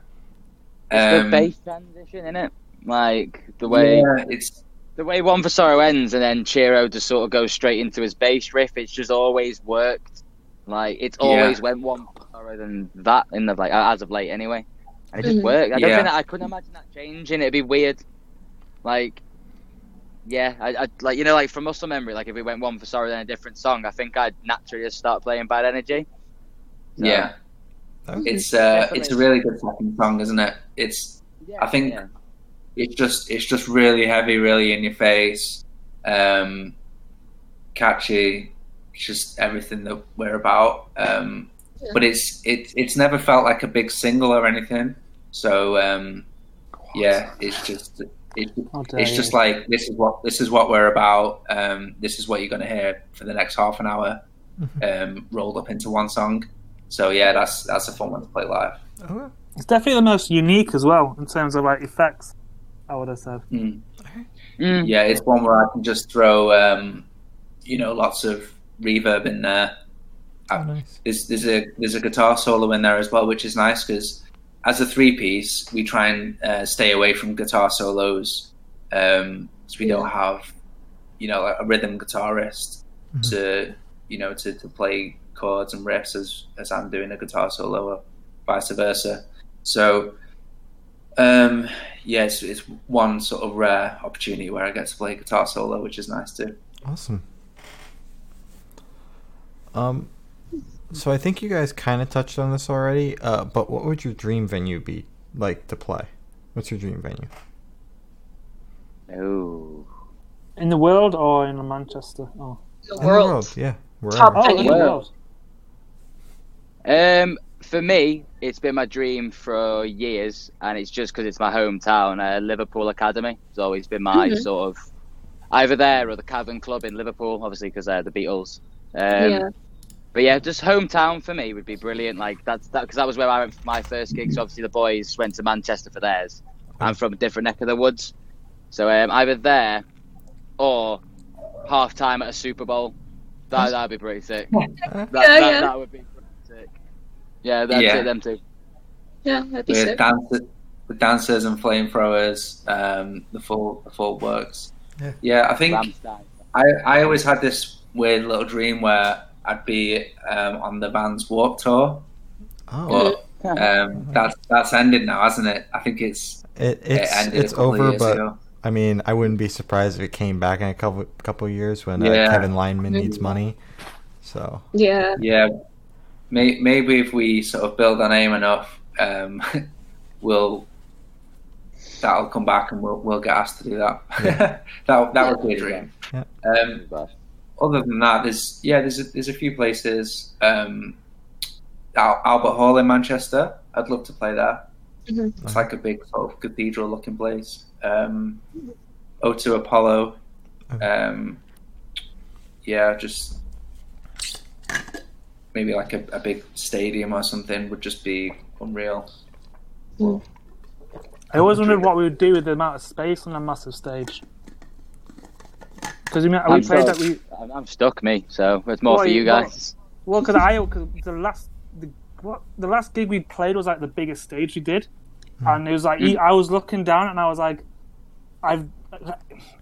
It's Um, the bass transition, isn't it? Like the way yeah, it's the way One for Sorrow ends, and then Chiro just sort of goes straight into his bass riff. It's just always worked. Like it's always went One for Sorrow than that in the like as of late anyway. And it just Mhm. worked. I don't Yeah. think that, I couldn't imagine that changing. It'd be weird. Like, yeah, I, I like you know like from muscle memory. Like if we went One for Sorrow then a different song, I think I'd naturally just start playing Bad Energy. So, yeah, it's uh, Definitely. it's a really good fucking song, isn't it? It's yeah, I think- yeah. It's just it's just really heavy, really in your face, um, catchy, just everything that we're about. Um, Yeah. But it's it, it's never felt like a big single or anything. So um, yeah, it's just it, How it's just like this is what this is what we're about. Um, this is what you're going to hear for the next half an hour, um, rolled up into one song. So yeah, that's that's a fun one to play live. Okay. It's definitely the most unique as well in terms of like effects. I would have said. Mm. Mm. Yeah, it's one where I can just throw, um, you know, lots of reverb in there. Oh, nice. There's, there's a there's a guitar solo in there as well, which is nice because as a three piece, we try and uh, stay away from guitar solos, um, so we don't have, you know, a rhythm guitarist Mhm. to, you know, to, to play chords and riffs as as I'm doing a guitar solo, or vice versa. So, um, yeah, it's, it's one sort of rare opportunity where I get to play guitar solo, which is nice too. Awesome. Um, so I think you guys kind of touched on this already. Uh, but what would your dream venue be like to play? What's your dream venue? Oh. In the world or in Manchester? Oh, The In world. the world, yeah. Wherever. Top oh in the World. world. Um, for me, it's been my dream for years, and it's just because it's my hometown. Uh, Liverpool Academy has always been my Mhm. sort of either there or the Cavern Club in Liverpool, obviously because they're the Beatles. Um, yeah. But yeah, just hometown for me would be brilliant. Like that's that because that was where I went for my first gigs. Obviously, the boys went to Manchester for theirs. I'm from a different neck of the woods, so um, either there or half time at a Super Bowl. That that'd be pretty sick. That, Yeah, that, yeah. that would be. Yeah, that's Yeah. it. Them two. Yeah, that'd be with sick. dancers, with dancers and flamethrowers, um, the full the full works. Yeah. I think Rammstein. I, I always had this weird little dream where I'd be um, on the Vans Warped Tour, Oh, but um, that's that's ended now, hasn't it? I think it's it, it it's ended it's a over, years but ago. I mean, I wouldn't be surprised if it came back in a couple couple years when uh, Yeah. Kevin Lyman needs money. So Yeah. Yeah, may, maybe if we sort of build our name enough, um, we'll that'll come back and we'll we'll get asked to do that. that that would be a dream. Yeah. Um, other than that, there's yeah, there's a, there's a few places. Um, Al- Albert Hall in Manchester. I'd love to play there. Mhm. It's like a big sort of cathedral-looking place. Um, O2 Apollo. Um, yeah, just maybe like a, a big stadium or something would just be unreal. I always wondered what we would do with the amount of space on a massive stage. Because we, we I'm played stuck. that we I'm, I'm stuck, me. So it's more What, for you you- guys. well because I cause the last the what the last gig we played was like the biggest stage we did, and it was like Mm. I was looking down and I was like, I've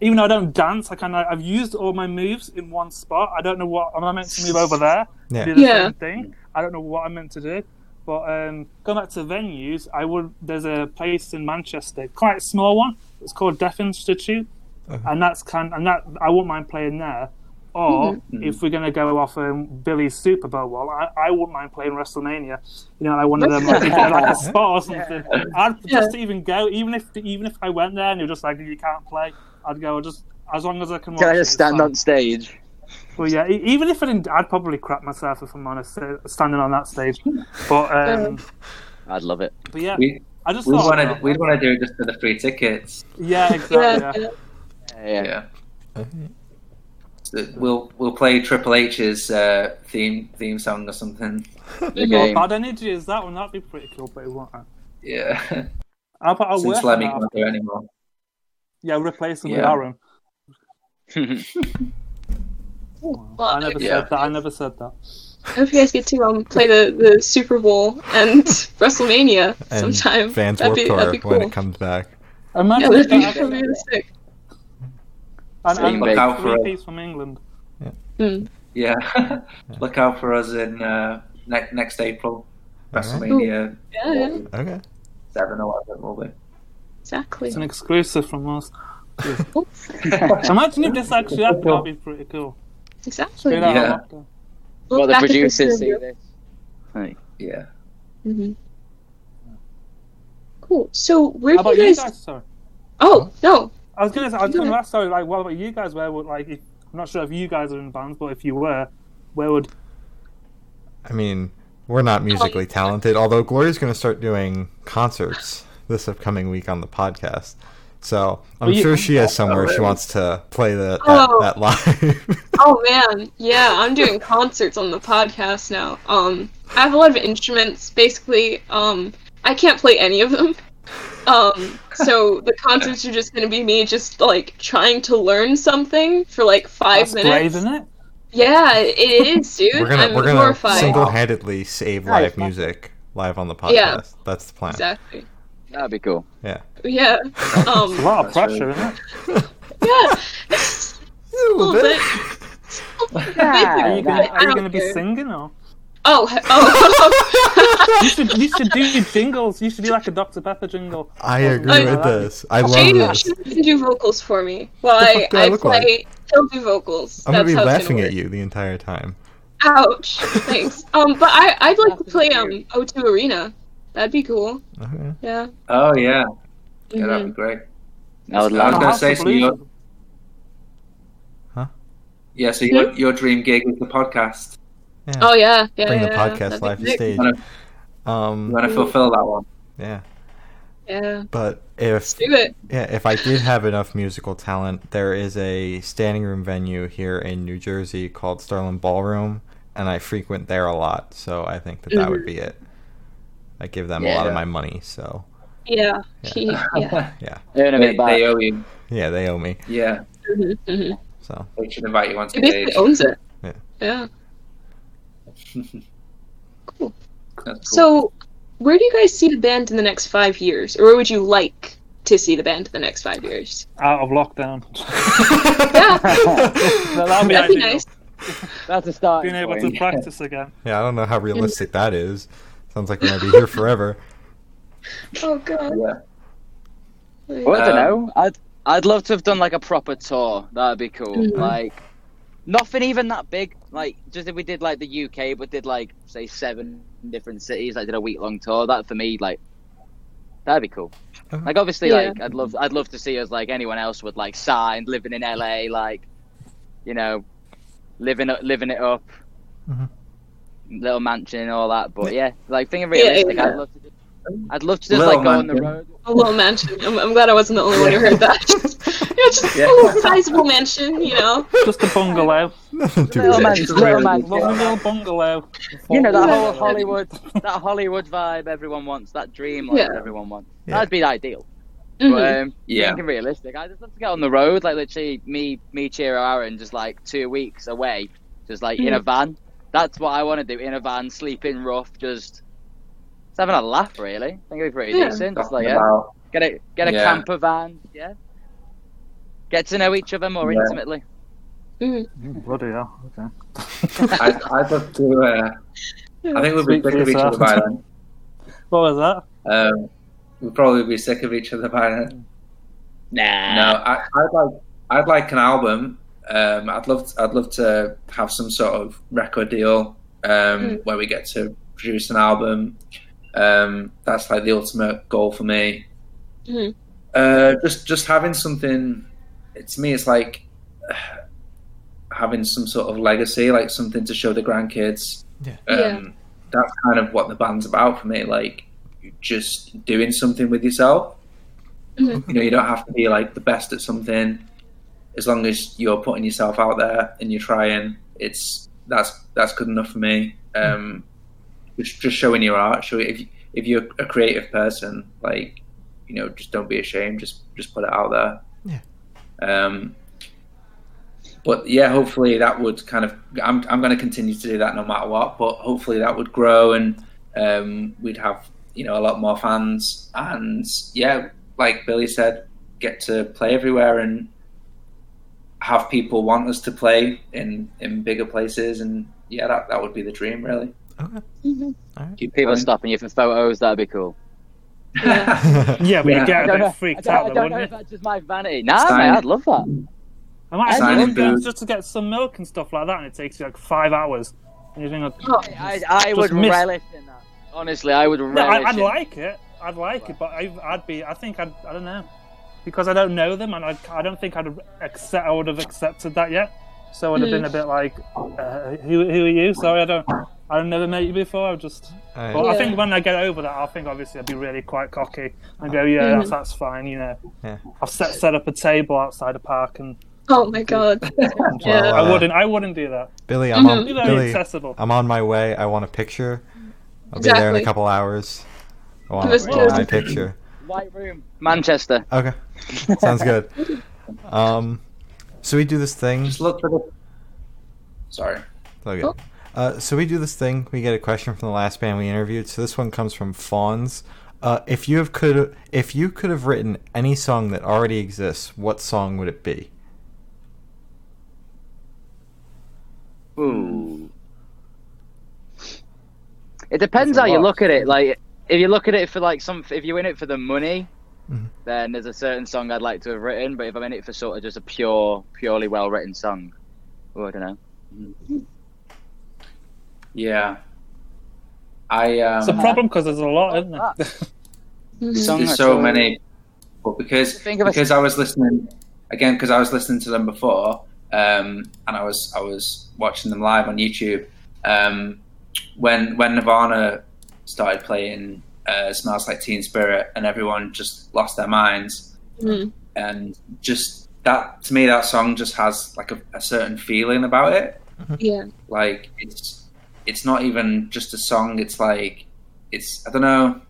even though I don't dance, I kind of I've used all my moves in one spot. I don't know what am I meant to move over there? Yeah. do the Yeah. same thing. I don't know what I'm meant to do. But um, going back to venues, I would. There's a place in Manchester, quite a small one. It's called Deaf Institute, Uh-huh. and that's kind. And that I wouldn't mind playing there. Or if we're gonna go off um, Billy's Super Bowl, well, I, I wouldn't mind playing WrestleMania. You know, like one of them, like, like a spot or something. I'd just even go, even if even if I went there and you're just like you can't play, I'd go just as long as I can. Watch Can I just it's stand on stage? Well, yeah, e- even if I didn't, I'd probably crap myself if I'm honest, uh, standing on that stage. But, um, I'd love it. but yeah, We I just we thought, want to we want to do it just for the free tickets. yeah, exactly. Yeah. Yeah. yeah. Yeah. Yeah. We'll we'll play Triple H's uh, theme theme song or something. The. Well. Bad Energy is that one? That'd be pretty cool, but it won't. Yeah, How about I'll since work Lemmy on can't do anymore. Yeah, replace them with Yeah. Aaron. Well, I never Yeah. said that. I never said that. I hope you guys get to um play the, the Super Bowl and WrestleMania And sometime. Fans that'd be that'd be cool. when it comes back. Imagine yeah, that'd be, that that'd be really sick. And, and Look out for three it. piece from England. Mm. Yeah, look out for us in uh, ne- next April, WrestleMania Yeah, yeah, Okay. seven or whatever it will be. exactly. It's an exclusive from us. Imagine if this actually happened. That'd be pretty cool. exactly. Straight Yeah. of lockdown. Look well, the producers see this this. Hey. Yeah. hmm Cool. So where How do about you you guys? guys? Sorry. Oh no. I was gonna. Say, I was gonna ask. Sorry. Like, what about you guys? Where would like? If, I'm not sure if you guys are in bands, but if you were, where would? I mean, we're not musically talented, although Gloria's going to start doing concerts this upcoming week on the podcast. So I'm you- sure she has somewhere she wants to play the, that, Oh. that live. Oh man, yeah, I'm doing concerts on the podcast now. Um, I have a lot of instruments. Basically, um, I can't play any of them. Um, so the concerts are just gonna be me just like trying to learn something for like five That's minutes. brave, isn't it? Yeah, it is, dude. we're gonna I'm we're gonna horrified. single-handedly save Nice. live music live on the podcast. Yeah. That's the plan. Exactly. That'd be cool. Yeah. Yeah. It's a Um. lot of pressure, isn't it? Yeah. It's A a little bit. Are you gonna, are you gonna be singing or? Oh. Oh. You should you should do your jingles. You should do like a Dr Pepper jingle. I agree I- with this. I love Shane, this. Shane can do vocals for me while The I, fuck I I look play. He'll do vocals. I'm gonna That's be how laughing at you the entire time. Ouch. Thanks. Um, but I I'd like to play um O2 Arena. That'd be cool. Okay. Yeah. Oh yeah, yeah, that'd Mhm. be great. I would I was love gonna say of so you're- Yeah, so your your dream gig is the podcast. Yeah. Oh yeah. Yeah. Bring yeah, the podcast That'd live to stage. You you Um, wanna fulfill that one? yeah. Yeah. But if Do it. yeah, if I did have enough musical talent, there is a standing room venue here in New Jersey called Starland Ballroom, and I frequent there a lot. So I think that that would be it. I give them a lot of my money, so Yeah. Yeah. Yeah. yeah, they, they owe you. yeah, they owe me. Yeah, hmm hmm So they should invite you on He basically owns it. Yeah. Yeah. That's cool. So, where do you guys see the band in the next five years, or where would you like to see the band in the next five years? Out of lockdown. Yeah. That'd be That'd be nice. That's a start. Being able to practice again. yeah, I don't know how realistic that is. Sounds like we're gonna be here forever. Oh god. yeah. Well, I don't Um, know. I'd I'd love to have done like a proper tour. That'd be cool. Mhm. Like nothing even that big. Like just if we did like the UK, but did like say seven different cities, like did a week long tour. That for me, like that'd be cool. Okay. Like obviously, Yeah. like I'd love I'd love to see us like anyone else would like signed, living in LA, like you know, living it living it up, Mhm. little mansion and all that. But yeah, like thinking Yeah, realistic, yeah. I'd love to. Do, I'd love to just Little like go on the road. A little mansion. I'm, I'm glad I wasn't the only one who heard that. yeah, just Yeah. a little sizable mansion, you know. Just a bungalow. Nothing too Little man, rich. little man, Lovely little bungalow. You know that whole Hollywood, that Hollywood vibe everyone wants, that dream life Yeah. everyone wants. Yeah. That'd be ideal. Mhm. But um, Yeah. thinking realistic, I just love to get on the road, like literally me, me, Chiro, Aaron, just like two weeks away, just like in a van. That's what I want to do in a van, sleeping rough, just, just having a laugh. Really, I think it'd be pretty Yeah. decent. Just like yeah, get a get a Yeah. camper van, yeah. Get to know each other more Yeah. intimately. Mhm. Bloody hell. Okay. I'd, I'd love to. Uh, I think we'd be sick of each other by then. What was that? Um, we'd probably be sick of each other by then. Nah. No, I, I'd like I'd like an album. Um, I'd love I'd love to have some sort of record deal um, Mm. where we get to produce an album. Um, that's like the ultimate goal for me. Mhm. Uh, just just having something. To me, it's like uh, having some sort of legacy, like something to show the grandkids. Yeah. Um, Yeah. That's kind of what the band's about for me. Like just doing something with yourself Mhm. you know you don't have to be like the best at something as long as you're putting yourself out there and you're trying, it's that's that's good enough for me. Um, just just showing your art, show if if you're a creative person, like you know, just don't be ashamed. Just just put it out there. Yeah. Um, but yeah, hopefully that would kind of. I'm I'm going to continue to do that no matter what. But hopefully that would grow and um, we'd have you know a lot more fans and yeah, like Billy said, get to play everywhere and have people want us to play in in bigger places and yeah, that that would be the dream really. Okay. Mhm. Keep People going. stopping you for photos, that'd be cool. Yeah. Yeah, but Yeah. you get I a don't, know, bit I freaked don't, I out, don't though, know if wouldn't you? that's just my vanity. Nah, Sign- mate, I'd love that. I might Sign have in just to get some milk and stuff like that, and it takes you like five hours. And you think, Oh, I, I would miss- relish in that. Honestly, I would relish no, I, I'd in like it. I'd like it, but I, I'd be. I think I'd. I don't know, because I don't know them, and I, I don't think I'd accept. I would have accepted that yet. So I'd have been a bit like, uh, who, who are you? Sorry, I don't. I've never met you before. I've just. I- But I think when I get over that, I think obviously I'd be really quite cocky and go, yeah, Mhm. that's, that's fine. You know, Yeah. I've set set up a table outside a park, and Oh my god. Well, Yeah. uh, I wouldn't. I wouldn't do that. Billy, I'm on Mhm. Be Billy. accessible. I'm on my way. I want a picture. I'll be there in a couple hours. I want, I want my picture. White Room, Manchester. Okay, sounds good. Um, so we do this thing. Just look for the. Sorry. Okay. Oh. Uh, so we do this thing. We get a question from the last band we interviewed. So this one comes from Fawns. Uh, if you have could if you could have written any song that already exists, what song would it be? Ooh. It depends how you look at it. Like, if you look at it for like some, if you're in it for the money, Mhm. then there's a certain song I'd like to have written. But if I'm in it for sort of just a pure, purely well written song, oh, I don't know. Yeah. I um. It's a problem because there's a lot, isn't there? There's so all- many, but because Think of a- because I was listening again because I was listening to them before, um, and I was I was watching them live on YouTube. Um, when when Nirvana started playing uh, "Smells Like Teen Spirit" and everyone just lost their minds, Mhm. and just that to me that song just has like a, a certain feeling about it. Yeah. Like it's it's not even just a song. It's like it's I don't know.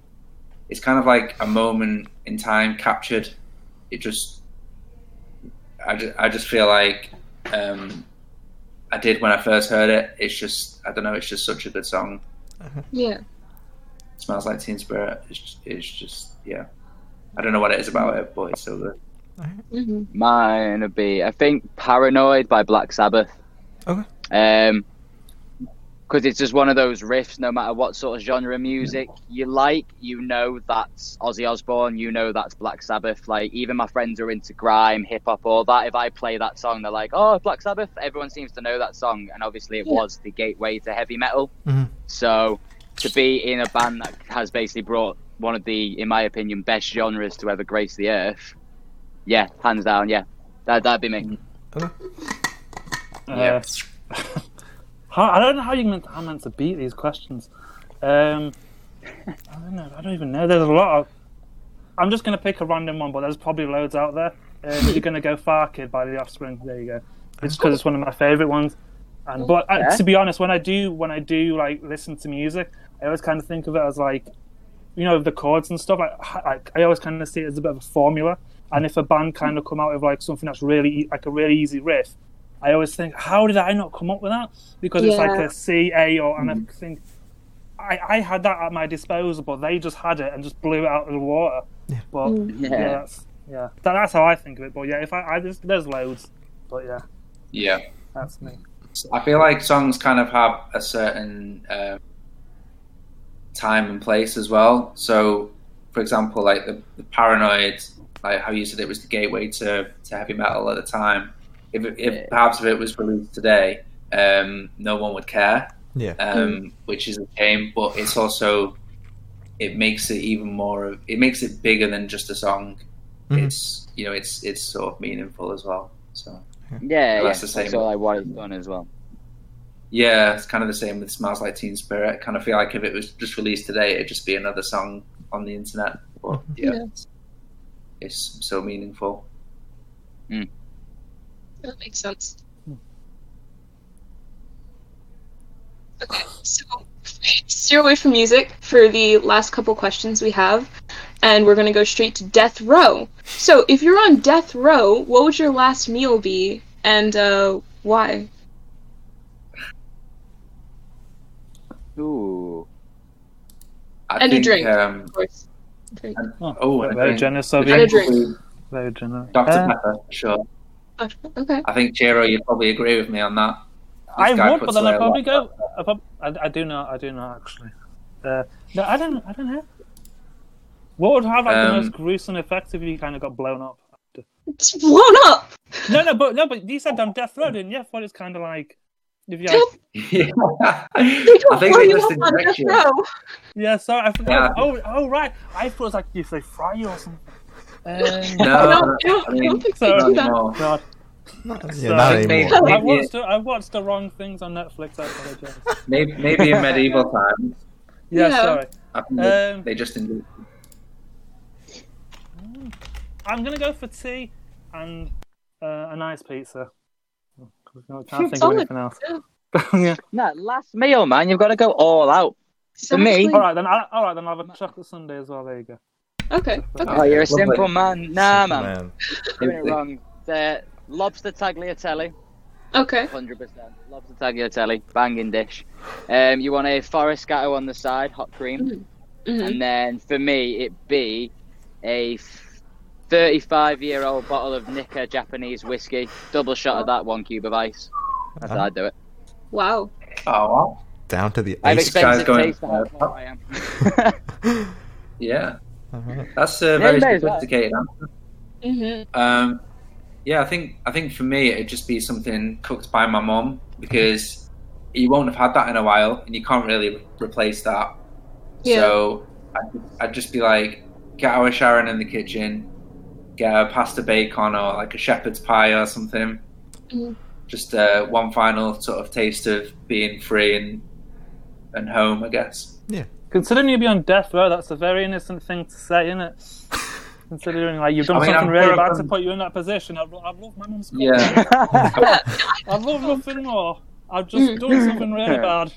It's kind of like a moment in time captured. It just I just, I just feel like um, I did when I first heard it. It's just I don't know. It's just such a good song. Yeah. Smells like Teen Spirit. It's it's just yeah. I don't know what it is about it, but it's so good. hmm Mine would be, I think, "Paranoid" by Black Sabbath. Okay. Um, because it's just one of those riffs. No matter what sort of genre of music you like, you know that's Ozzy Osbourne. You know that's Black Sabbath. Like even my friends are into grime, hip hop, all that. If I play that song, they're like, "Oh, Black Sabbath." Everyone seems to know that song, and obviously it Yeah. was the gateway to heavy metal. Mhm. So to be in a band that has basically brought one of the, in my opinion, best genres to ever grace the earth, yeah, hands down, yeah, that that'd be me. Yeah. Uh, how, I don't know how you meant I'm meant to beat these questions. Um, I don't know. I don't even know. There's a lot of. I'm just gonna pick a random one, but there's probably loads out there. Um, you're gonna go Far Kid by The Offspring. There you go. It's because it's one of my favorite ones. And but uh, Yeah. to be honest, when I do when I do like listen to music, I always kind of think of it as like, you know, the chords and stuff. I, I, I always kind of see it as a bit of a formula. And if a band kind of come out with like something that's really e- like a really easy riff, I always think, how did I not come up with that? Because it's like Yeah. a C, A, or and I think I, I had that at my disposal, but they just had it and just blew it out of the water. Yeah. But Mm. yeah, Yeah. that's yeah, that, that's how I think of it. But yeah, if I, I there's, there's loads, but yeah, Yeah. that's me. I feel like songs kind of have a certain um, time and place as well. So, for example, like the, the Paranoid, like how you said it was the gateway to, to heavy metal at the time. If, if Yeah. perhaps if it was released today, um, no one would care, Yeah. um, which is a shame. But it's also it makes it even more. of It makes it bigger than just a song. Mhm. It's you know it's it's sort of meaningful as well. So. Yeah, Well, yeah, that's that's, the same. all I wanted done as well. Yeah, it's kind of the same with Smells Like Teen Spirit. I kind of feel like if it was just released today, it'd just be another song on the internet. But mm-hmm. yeah, Yeah. it's so meaningful. Hmm. That makes sense. Hmm. Okay, so steer away from music for the last couple questions we have, and we're gonna go straight to death row. So, if you're on death row, what would your last meal be, and uh, why? Ooh. I And a drink. Um, Of course. Drink. oh, very, and a very drink. generous of And a you. drink. Very generous. Dr. Uh, Pepper, for sure. Oh, Okay. I think Chiro, you'd probably agree with me on that. I This guy would, but then I'd probably go. I, prob- I, I do not. I do not actually. Uh, no, I don't. I don't know. What would have like the Um, most gruesome effect if you kind of got blown up? It's blown up. No, no, but no, but you said on death row, didn't you? I thought it's kind of like if you. Death- Yeah. They I don't think blow they you just up on inject you. Yeah, sorry. I forgot. Yeah. Oh, oh, right. I thought it was like if they fry you or something. Um, No, I don't, I don't, I I don't think so- they do not that. God. Yeah, So- not Maybe- anymore. I Maybe- watched. The, I watched the wrong things on Netflix. I apologize. Maybe, maybe in medieval times, Yeah, Yeah. sorry. Think they, Um, they just inject I'm gonna go for tea and uh, a nice pizza. 'Cause I can't think of anything else. Yeah. yeah. No, last meal, man. You've got to go all out. For me- All right then. I, all right then. I'll have a chocolate sundae as well. There you go. Okay. Oh, you're a Lovely. simple man. Nah, man. Man. Doing it wrong. The lobster tagliatelle, Okay. 100%. Lobster tagliatelle, banging dish. Um, you want a forest gateau on the side, hot cream. hmm And then for me, it'd be a 35 year old bottle of Nikka Japanese whiskey, double shot of that, one cube of ice. That's how I do it. Wow. Oh, wow. Down to the I have ice. guy's going- taste for how I am. yeah. All right. That's a very you may well. sophisticated answer. hmm Um, yeah, I think I think for me it'd just be something cooked by my mum because you won't have had that in a while, and you can't really re- replace that. Yeah. So I'd, I'd just be like, get our Sharon in the kitchen, get a pasta bacon or like a shepherd's pie or something. Mhm. Just uh, one final sort of taste of being free and and home, I guess. Yeah. Considering you'd be on death row, that's a very innocent thing to say, isn't it? Considering like you've done I mean, something I'm really bad I've to put you in that position. I've, I've loved my mum's cooking. Yeah. I've loved nothing more. I've just done something really bad.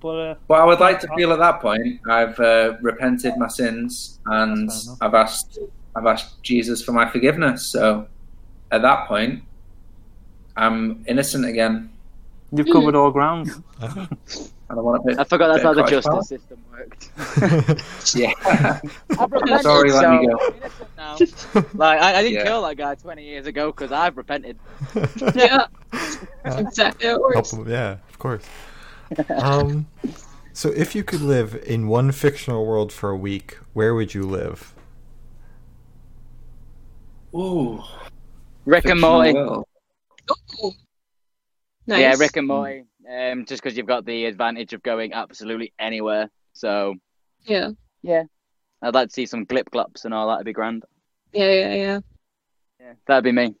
But uh, Well, I would like to feel at that point I've uh, repented my sins and That's fair enough. I've asked I've asked Jesus for my forgiveness. So at that point, I'm innocent again, you've covered all grounds. and I want to. I forgot that's how the Christ justice system worked. Yeah. I've repented, Sorry, let me go. I'm innocent now. Like I, I didn't Yeah. kill that guy 20 years ago because I've repented. Yeah. Exactly. how it works. Help- yeah, of course. Um, so if you could live in one fictional world for a week, where would you live? Ooh. Rick and Morty. Nice. Yeah, Rick and Morty. Um, just because you've got the advantage of going absolutely anywhere. So Yeah. yeah, I'd like to see some glip glops and all that'd be grand. Yeah. Yeah. Yeah. Yeah, that'd be me.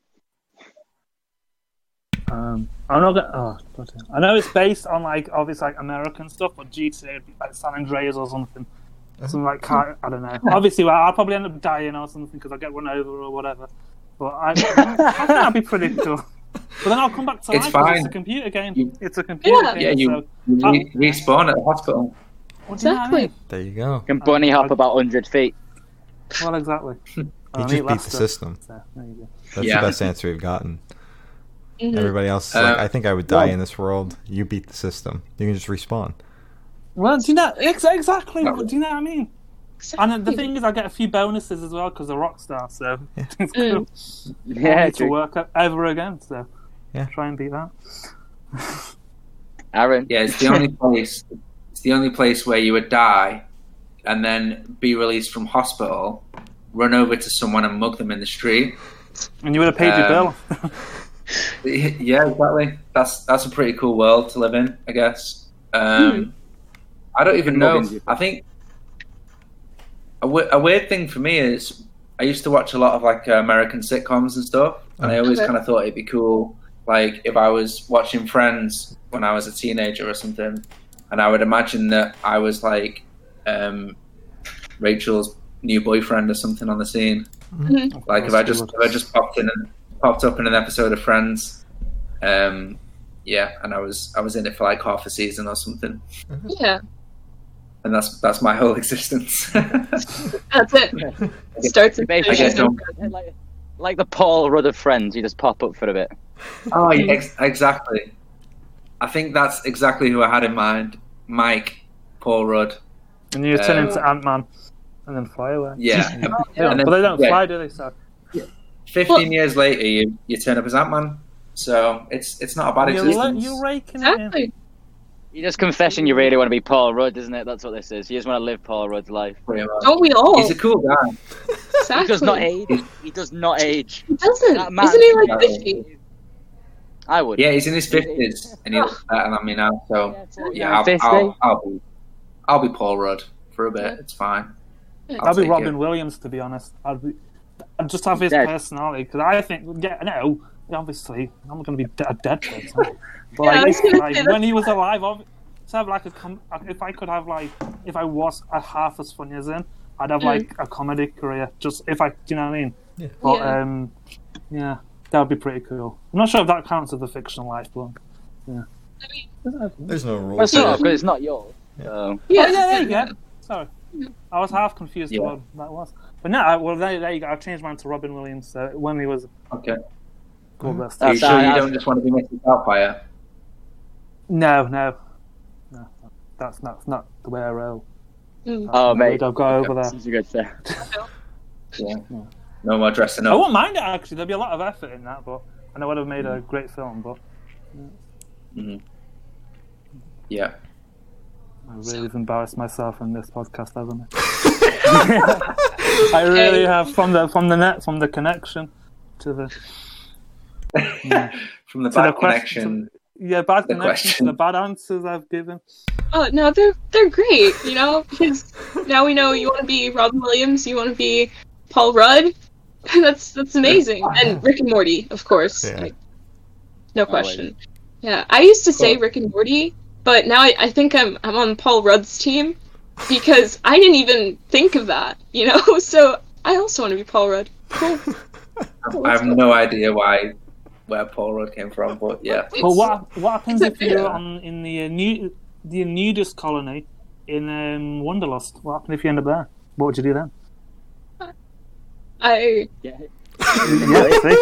Um, I'm not gonna. Oh, bloody hell. I know it's based on like obviously like American stuff, but GTA would be like San Andreas or something. Something like car- I don't know. Obviously, well, I'll probably end up dying or something because I get run over or whatever. But I, I think that'd be pretty cool. But then I'll come back to It's life 'cause fine. It's a computer game. You- it's a computer Yeah. game. Yeah, you, so, you re- respawn at the hospital. what do you know I mean? Exactly. There you go. Can bunny hop about 100 feet. Well, exactly. You I'll just beat the Lester. system. So, there you go. That's Yeah. the best answer we've gotten. Mhm. Everybody else is like, Uh, I think I would die well- in this world. You beat the system. You can just respawn. Well, do you know ex- exactly? No. Do you know what I mean? And the thing is, I get a few bonuses as well because I'm a rock star. So Yeah. it's Mm. Yeah, need to work ever again. So Yeah. try and beat that. Aaron. Yeah, it's the only place. It's the only place where you would die, and then be released from hospital, run over to someone and mug them in the street. And you would have paid your Um, bill. Yeah, exactly. That's that's a pretty cool world to live in, I guess. Um, I don't even know. I think a, w- a weird thing for me is I used to watch a lot of like uh, American sitcoms and stuff, and I always kind of thought it'd be cool, like if I was watching Friends when I was a teenager or something, and I would imagine that I was like um, Rachel's new boyfriend or something on the scene. Mhm. Like if I just if I just popped in and popped up in an episode of Friends. Um, yeah, and I was I was in it for like half a season or something, Yeah, and that's that's my whole existence. that's it. Starts and Basically, I guess finishes. don't- like, like the Paul Rudd of Friends, you just pop up for a bit. oh, yeah, ex- exactly. I think that's exactly who I had in mind. Mike, Paul Rudd. And you turn Um, into Ant Man and then fly away. Yeah, Yeah, And then- but they don't yeah. fly, do they? So fifteen years later, you, you turn up as Ant Man. So it's it's not a bad you're, existence. you're raking it in. Exactly. You're just confessing you really want to be Paul Rudd, isn't it? That's what this is. You just want to live Paul Rudd's life. Pretty much. Don't we all? He's a cool guy. exactly. He does not age. He does not age. He doesn't. Man- Isn't he like 50? I would. Yeah, he's in his fifties, and he looks ah. better than me now. So yeah, I'll, 50. I'll, I'll be I'll be Paul Rudd for a bit. It's fine. I'll be Robin it. Williams, to be honest. I'd be, I'd just have his Dead. personality because I think, yeah, no, obviously, I'm not going to be a dead person. But Yeah, like, was like, when he was alive, ob- to have like a com- if I could have like, if I was a half as funny as him, I'd have Mm. like a comedy career. Just if I, do you know what I mean? Yeah. But Yeah. um, yeah, that would be pretty cool. I'm not sure if that counts as a fictional life, but yeah. I mean, There's no Well, rules. it's not Yeah. because it's not yours. So. yeah, Oh, yeah, there you go. Sorry. I was half confused Yeah. what that was. But no, I, well, there, there you go. I changed mine to Robin Williams uh, when he was Okay. Called best. Are you sure you don't just want to be missed out by it? No, no, no. That's not not the way I roll. Mm. Oh, mate. I've got over This there. is a good step. Yeah. No more dressing up. I up. won't mind it actually. There'd be a lot of effort in that, but and I would have made a great film. But Mhm. Yeah. I really have embarrassed myself in this podcast, haven't I? I really have from the from the net from the connection to the yeah, From the To the bad question- connection. yeah bad The connection the bad answers I've given. Oh no, they're they're great. You know, because now we know you want to be Robin Williams, you want to be Paul Rudd. that's that's amazing. And Rick and Morty, of course. Yeah. Like, no question. Yeah, I used to say Rick and Morty, but now I, I think I'm I'm on Paul Rudd's team because I didn't even think of that. You know, so I also want to be Paul Rudd. Cool. I have no idea why where Paul Rudd came from, but yeah. But what what happens if you're bit- on in the uh, new the nudist colony in um, Wanderlust? What happens if you end up there? What would you do then? I Yeah. Yeah, see?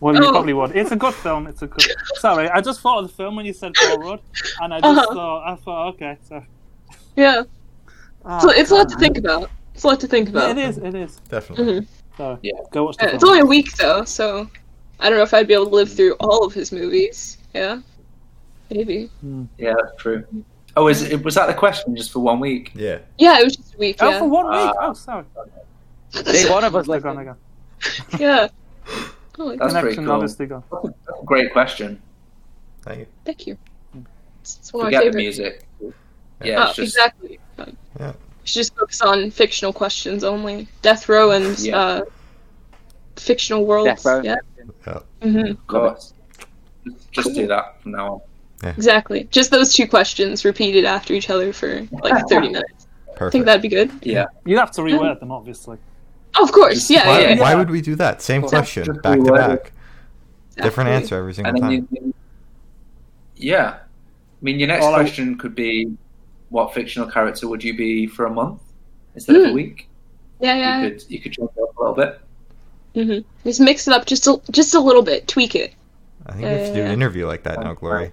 Well, you Oh. probably would. It's a good film. It's a good. Sorry, I just thought of the film when you said Paul Rudd, and I just Uh-huh. thought I thought okay, so. yeah. Oh, So it's a lot to think about. It's a lot to think Yeah, about. it is. It is. Definitely. Mhm. So Yeah. go watch the Uh, film. It's only a week though, so I don't know if I'd be able to live through all of his movies. Yeah, maybe. Yeah, that's true. Oh, is it, was that the question just for one week? Yeah. Yeah, it was just a week. Oh, Yeah, for one week. Ah. Oh, sorry. See, one of us like gone again. yeah. Oh, my That's pretty Connection cool. obviously gone. That's a, great question. Thank you. Thank you. It's, it's one of my Forget the music. Yeah, oh, it's just exactly. Yeah. We should just focus on fictional questions only. Death Row and Yeah. uh, fictional worlds. Death Row. Yeah. Yeah. Mm-hmm. of course. Just, just do that from now on. Yeah. Exactly. Just those two questions repeated after each other for like 30 minutes. I think that'd be good. Yeah. You'd have to reword them, obviously. Oh, of course. Yeah. why, yeah, yeah. why would we do that? Same question, just back to reword it. back. Different answer every single And then time. you, you- yeah. I mean, your next Or like- question could be, what fictional character would you be for a month instead of a Hmm. week? Yeah, yeah. You could you could change it up a little bit. Hmm Just mix it up just a, just a little bit, tweak it. I think we should to do an interview like that now, Glory.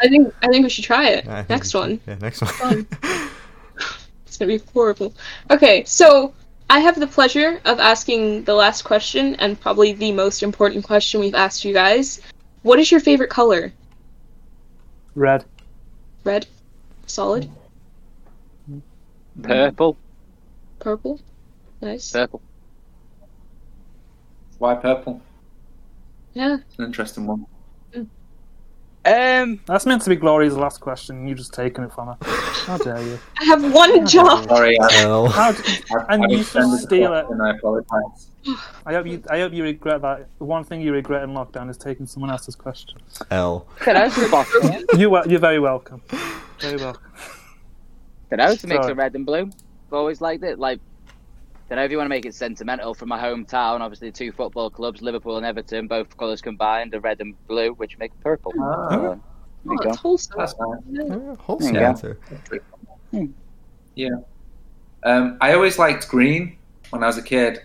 I think I think we should try it. Think Next we one. Yeah, next one. It's gonna be horrible. Okay, so I have the pleasure of asking the last question and probably the most important question we've asked you guys. What is your favorite color? Red. Red? Solid? purple. Purple? Nice. Purple. Why purple? Yeah. It's an interesting one. Um, That's meant to be Glory's last question. and You just taken it from her. How dare you? I have one job. Sorry, I, L. How d- I, And you extended should the steal it. question, I apologize. I hope you. I hope you regret that. The one thing you regret in lockdown is taking someone else's question. L. get out of box. You are. You're very welcome. Very welcome. Get out to mix Sorry. of red and blue. I've always liked it. Like Then if you want to make it sentimental, from my hometown, obviously two football clubs, Liverpool and Everton, both colours combined, are red and blue, which make purple. Ah. So, Oh, you go. wholesome. That's nice. Yeah, wholesome Yeah. answer. Yeah. Um, I always liked green when I was a kid.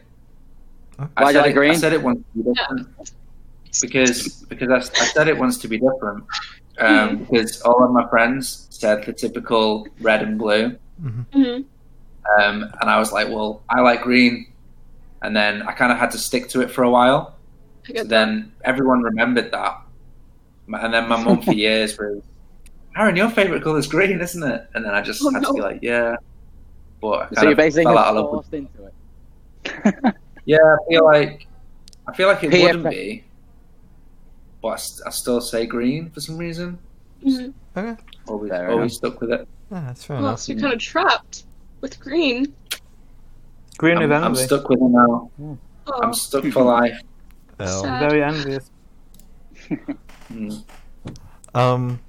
I Why do you said like it, green? I said it once to be different because because I, I said it once to be different um, because all of my friends said the typical red and blue, Mhm. Um, and I was like, well, I like green, and then I kind of had to stick to it for a while. So then everyone remembered that, and then my mum for years was, Aaron, your favorite color is green, isn't it? And then I just Oh, had to be like, yeah. But I So kind you're of basically fell out of love with forced into it. Yeah, I feel like I feel like it Peer wouldn't be, but I, I still say green for some reason. Mhm. Okay. Always, always stuck with it. Yeah, that's fair Well, enough. so you're kind of trapped with green. Green I'm, with I'm stuck with it now. Oh, I'm stuck for life. Well, Sad. Very envious. Mm. Um,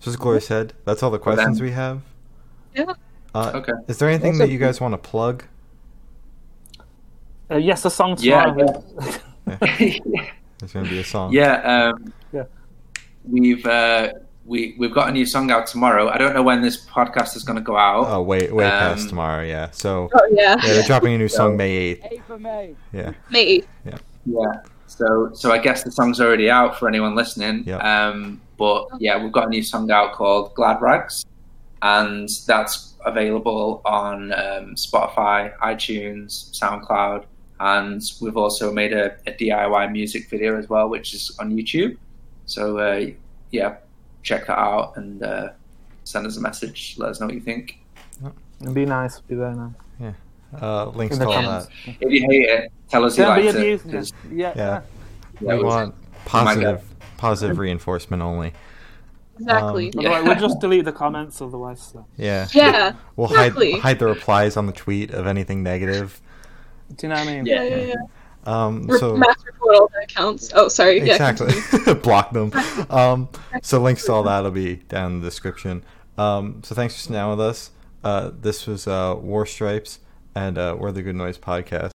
so as Gloria said, that's all the questions then- we have. Yeah. Uh, Okay. Is there anything Also- that you guys want to plug? Uh, yes, a song Yeah, tomorrow. There's going to be a song. yeah. Um, Yeah. We've uh, we we've got a new song out tomorrow. I don't know when this podcast is going to go out. Oh, wait, way past Um, tomorrow. Yeah. So oh yeah. yeah, they're dropping a new song May eighth. 8th of May. Yeah. May 8th. Yeah. So so I guess the song's already out for anyone listening. Yeah. Um, but yeah, we've got a new song out called Glad Rags, and that's available on um, Spotify, iTunes, SoundCloud, and we've also made a, a DIY music video as well, which is on YouTube. So uh, yeah, check that out and uh, send us a message. Let us know what you think. It'd Be nice. Be very nice. Uh, links In to the all that. If you hate it, tell us you Don't be liked it. abused. 'cause, Yeah. Yeah. yeah, we want positive, positive reinforcement only. Exactly. Um, Yeah. We'll just delete the comments otherwise. So. Yeah. yeah. We'll exactly. hide hide the replies on the tweet of anything negative. Do you know what I mean? Yeah, yeah, yeah. Um, so all their accounts. Oh, sorry. Exactly continue. block them. Um, so links to all that will be down in the description. Um, so thanks for sitting down with us. Uh, this was uh, War Stripes, and uh, we're the Good Noise Podcast.